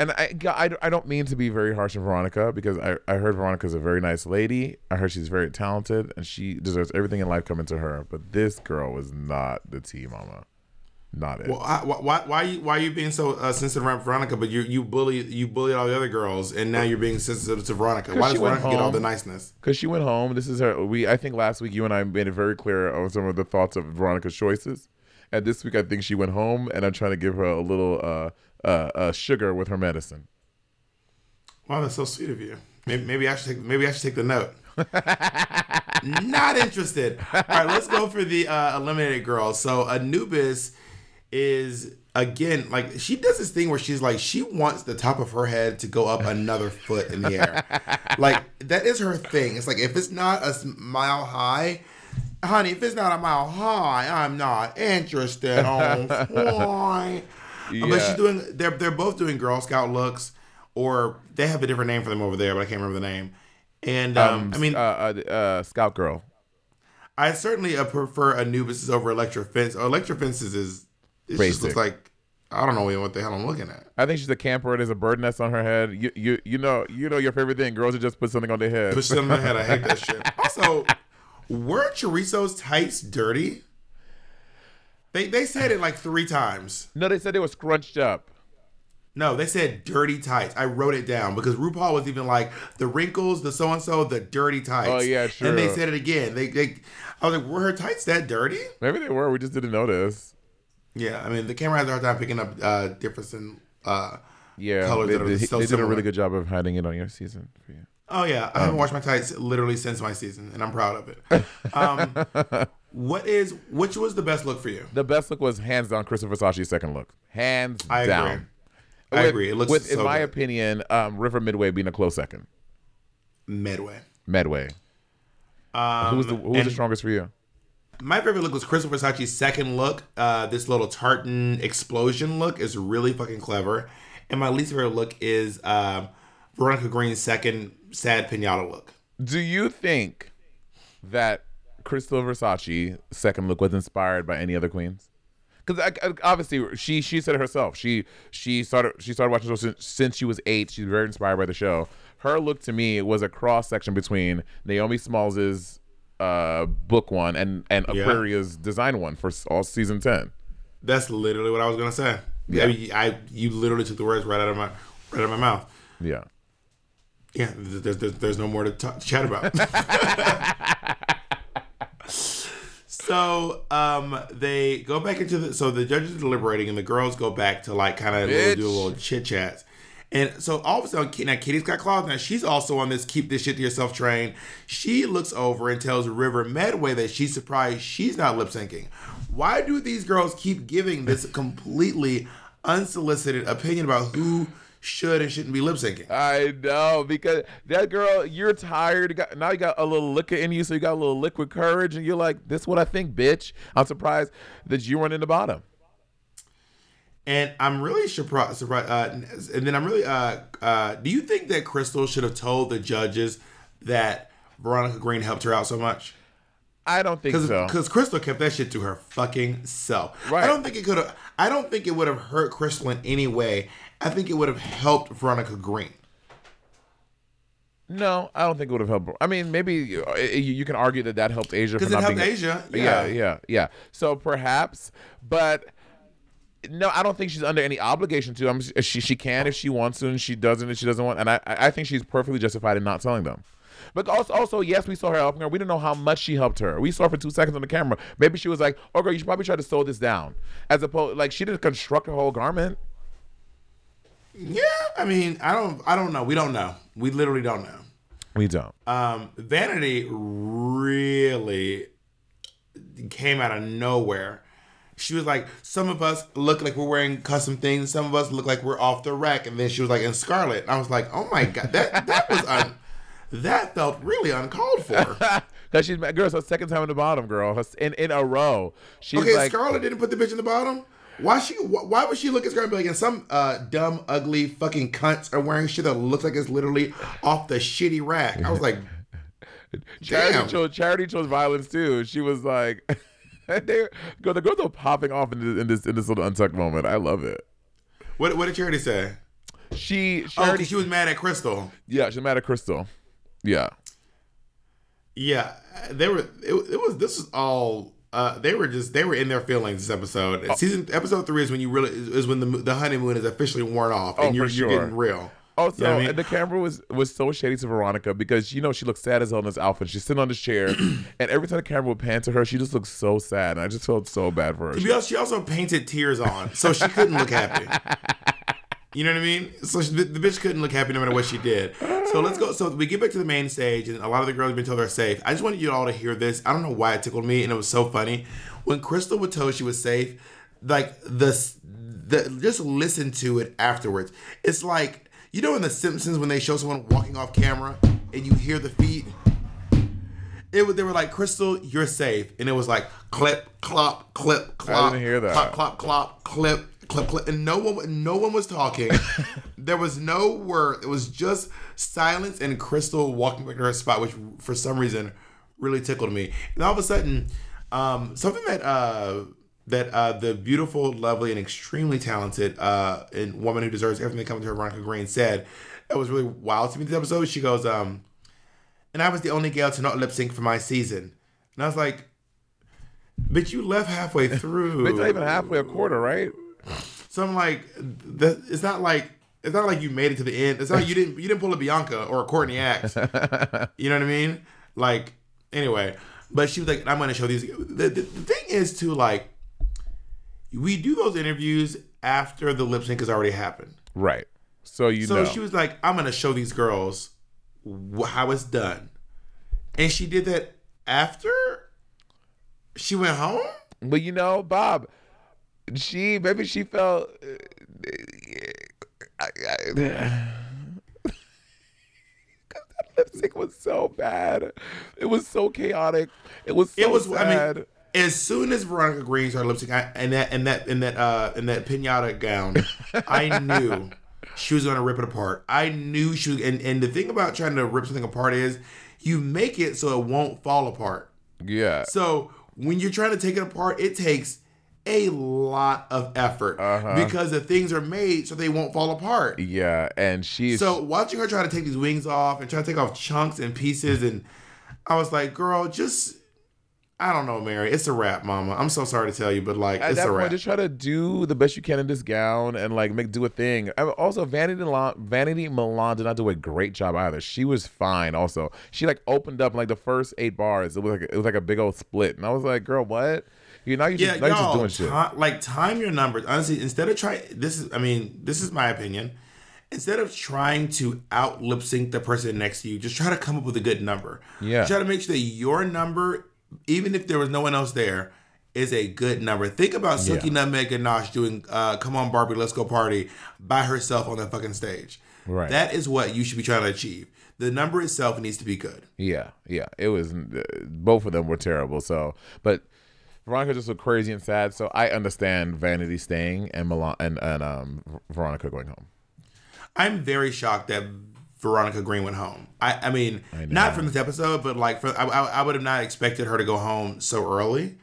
and I, I, I don't mean to be very harsh on Veronica because I, I heard Veronica's a very nice lady. I heard she's very talented and she deserves everything in life coming to her. But this girl was not the tea mama, not it. Well, I, why, why, why, you, why are you being so uh, sensitive around Veronica? But you, you bully, you bullied all the other girls, and now you're being sensitive to Veronica. Why does Veronica get all the niceness? Because she went home. This is her. We I think last week you and I made it very clear on some of the thoughts of Veronica's choices, and this week I think she went home, and I'm trying to give her a little uh, uh, uh, sugar with her medicine. Wow, that's so sweet of you. Maybe, maybe I should take. Maybe I should take the note. Not interested. All right, let's go for the uh, eliminated girls. So Anubis is again like she does this thing where she's like she wants the top of her head to go up another foot in the air. like that is her thing. It's like if it's not a mile high. Honey, if it's not a mile high, I'm not interested. Oh, why? But she's doing. They're they're both doing Girl Scout looks, or they have a different name for them over there, but I can't remember the name. And um, Um, I mean, uh, uh, uh, Scout Girl. I certainly uh, prefer Anubis over Elektra Fence. Elektra Fences is it just looks like I don't know even what the hell I'm looking at. I think she's a camper. There's a bird nest on her head. You you you know you know your favorite thing. Girls who just put something on their head. Push them in my head. I hate that shit. Also, were Choriza's tights dirty? They they said it like three times. No, they said they were scrunched up. No, they said dirty tights. I wrote it down because RuPaul was even like the wrinkles, the so and so, the dirty tights. Oh, yeah, sure. And they said it again. They, they, I was like, were her tights that dirty? Maybe they were. We just didn't notice. Yeah, I mean the camera has a hard time picking up uh, difference in uh, Yeah, colors they, that are they- so they did a really good job of hiding it on your season. For you. Oh yeah, I haven't washed my tights literally since my season, and I'm proud of it. Um, what is which was the best look for you? The best look was hands down Krystal Versace's second look. Hands I agree. down. I agree. It looks so good. in so my good. opinion, um, River Midway being a close second. Midway. Medway. Um, who was the who was the strongest for you? My favorite look was Krystal Versace's second look. Uh, this little tartan explosion look is really fucking clever, and my least favorite look is um, Veronica Green's second sad pinata look. Do you think that Krystal Versace second look was inspired by any other queens? because obviously she she said it herself. She she started she started watching the show since, since she was eight. She's very inspired by the show. Her look to me was a cross section between Naomi Smalls's uh, book one and and Yeah. Design one for all season ten. That's literally what I was gonna say. Yeah. Yeah, I, you literally took the words right out of my right out of my mouth. Yeah. Yeah, there's, there's, there's no more to, talk, chat about. so um, they go back into the. So the judges are deliberating, and the girls go back to like kind of do a little chit chats. And so all of a sudden, now Kitty's got claws. Now she's also on this keep this shit to yourself train. She looks over and tells River Medway that she's surprised she's not lip syncing. Why do these girls keep giving this completely unsolicited opinion about who should and shouldn't be lip syncing? I know because that girl, you're tired. You got, now you got a little liquor in you, so you got a little liquid courage, and you're like, "This what I think, bitch." I'm surprised that you weren't in the bottom. And I'm really surprised. surprised uh, and then I'm really. Uh, uh, do you think that Krystal should have told the judges that Veronica Green helped her out so much? I don't think so. Because Krystal kept that shit to her fucking self. Right. I don't think it could have. I don't think it would have hurt Krystal in any way. I think it would have helped Veronica Green. No, I don't think it would have helped. I mean, maybe uh, you, you can argue that that helped Asia 'Cause for it not helped being Asia, Yeah, yeah. yeah, yeah. So perhaps, but no, I don't think she's under any obligation to. I'm, she she can if she wants to, and she doesn't if she doesn't want. And I I think she's perfectly justified in not telling them. But also, also, yes, we saw her helping her. We didn't know how much she helped her. We saw her for two seconds on the camera. Maybe she was like, "Oh, girl, you should probably try to sew this down," as opposed like she didn't construct her whole garment. Yeah, I mean, I don't. I don't know. We don't know. We literally don't know. We don't. Um, Vanity really came out of nowhere. She was like, some of us look like we're wearing custom things. Some of us look like we're off the rack. And then she was like, in Scarlett. And I was like, oh my god, that that was un, that felt really uncalled for. Cause she's girl, it's her second time in the bottom, girl, in in a row. She's okay, like, Scarlett didn't put the bitch in the bottom. Why she? Why, would she look at Scarlett and be like, and some uh, dumb, ugly, fucking cunts are wearing shit that looks like it's literally off the shitty rack? I was like, Charity Damn. chose Charity chose violence too. She was like, they go the girls are popping off in this, in this in this little untucked moment. I love it. what? What did Charity say? She Oh, she was mad at Krystal. yeah, she's mad at Krystal. Yeah, Yeah, they were. It, it was. This was all. Uh, they were just. They were in their feelings. This episode. Oh. Season episode three is when you really is, when the the honeymoon is officially worn off Oh, and you're, for you're getting real. Also, You know I mean? and the camera was was so shady to Veronica because you know she looks sad as hell in this outfit. She's sitting on this chair, and every time the camera would pan to her, she just looks so sad, and I just felt so bad for her. To be honest, she also painted tears on, so she couldn't look happy. You know what I mean? So she, the, bitch couldn't look happy no matter what she did. So let's go. So we get back to the main stage, and a lot of the girls have been told they're safe. I just wanted you all to hear this. I don't know why it tickled me, and it was so funny when Krystal was told she was safe. Like the the just listen to it afterwards. It's like you know in The Simpsons when they show someone walking off camera and you hear the feet. It was they were like Krystal, you're safe, and it was like clip, clop, clip, clop. didn't hear that. Clop, clop, clop, clip, clip, clip, and no one, no one was talking. there was no word. It was just silence and Krystal walking back to her spot, which for some reason really tickled me. And all of a sudden, um, something that uh, that uh, the beautiful, lovely, and extremely talented uh, and woman who deserves everything comes to her, Veronica Green, said that was really wild to me. This episode, she goes, um, and I was the only girl to not lip sync for my season, and I was like, but you left halfway through." It's not even halfway a quarter, right? So I'm like, that, it's not like it's not like you made it to the end. It's not you didn't you didn't pull a Bianca or a Courtney Act. you know what I mean? Like anyway, but she was like, I'm gonna show these. The, the, the thing is too like, we do those interviews after the lip sync has already happened. Right. So you so know. she was like, I'm gonna show these girls how it's done, and she did that after she went home. But you know, Bob, she maybe she felt. I, I, that lip sync was so bad. It was so chaotic. It was so it was. sad. I mean, as soon as Veronica Green started lip sync, I- and that and that and that uh in that pinata gown, I knew she was gonna rip it apart. I knew she was. And and the thing about trying to rip something apart is you make it so it won't fall apart. yeah. So when you're trying to take it apart, it takes a lot of effort Uh-huh. because the things are made so they won't fall apart. Yeah, and she's So watching her try to take these wings off and try to take off chunks and pieces, and I was like, girl, just I don't know, Mary. It's a wrap, Mama. I'm so sorry to tell you, but like, at it's that a point, wrap. just try to do the best you can in this gown and like make do a thing. I- Also, Vanity Milan, Vanity Milan did not do a great job either. She was fine. Also, she like opened up like the first eight bars. It was like it was like a big old split, and I was like, girl, what? You now you yeah, just, now you're just y'all, doing shit. like time your numbers. Honestly, instead of trying, this is, I mean, this is my opinion. Instead of trying to out lip sync the person next to you, just try to come up with a good number. Yeah. Try to make sure that your number, even if there was no one else there, is a good number. Think about Silky Yeah. Nutmeg Ganache doing uh, "Come On Barbie, Let's Go Party" by herself on that fucking stage. Right. That is what you should be trying to achieve. The number itself needs to be good. Yeah, yeah. It was uh, both of them were terrible. So, but Veronica just looked crazy and sad. So I understand Vanity staying and Milan and and um Veronica going home. I'm very shocked that Veronica Green went home. I, I mean, not from this episode, but like, for, I, I, I would have not expected her to go home so early.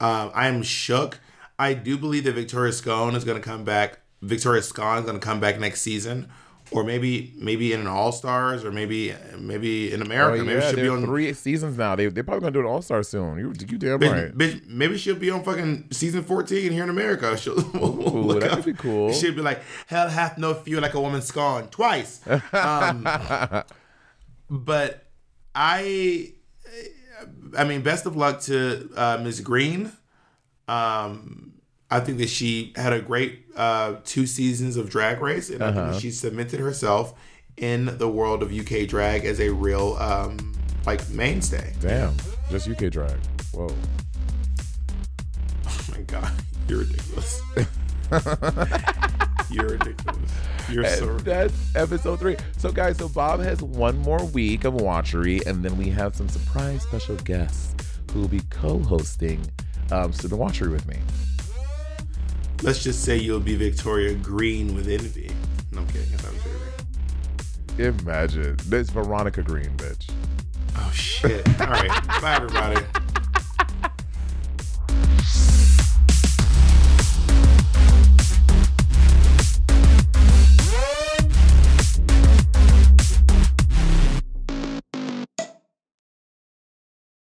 Um, I am shook. I do believe that Victoria Scone is going to come back. Victoria Scone is going to come back next season, or maybe maybe in an All Stars, or maybe maybe in America. Oh, maybe yeah, she'll be on three seasons now. They they're probably gonna do an All Star soon. You you damn Bitch, right. bitch, maybe she'll be on fucking season 14 here in America. She'll Ooh, look that up. could be cool. She'll be like, hell hath no fear like a woman scorned twice. Um, but I, I mean, best of luck to uh, Ms. Green. Um, I think that she had a great uh, two seasons of Drag Race, and I think Uh-huh. she cemented herself in the world of UK drag as a real um, like mainstay. Damn, just UK drag. Whoa. Oh my god, you're ridiculous. you're ridiculous. You're And so that's episode three. So, guys, so Bob has one more week of Watchery, and then we have some surprise special guests who will be co-hosting um, Student Watchery with me. Let's just say you'll be Victoria Green with envy. No, I'm kidding. I thought Victoria Green. Imagine. this Veronica Green, bitch. Oh, shit. All right. Bye, everybody.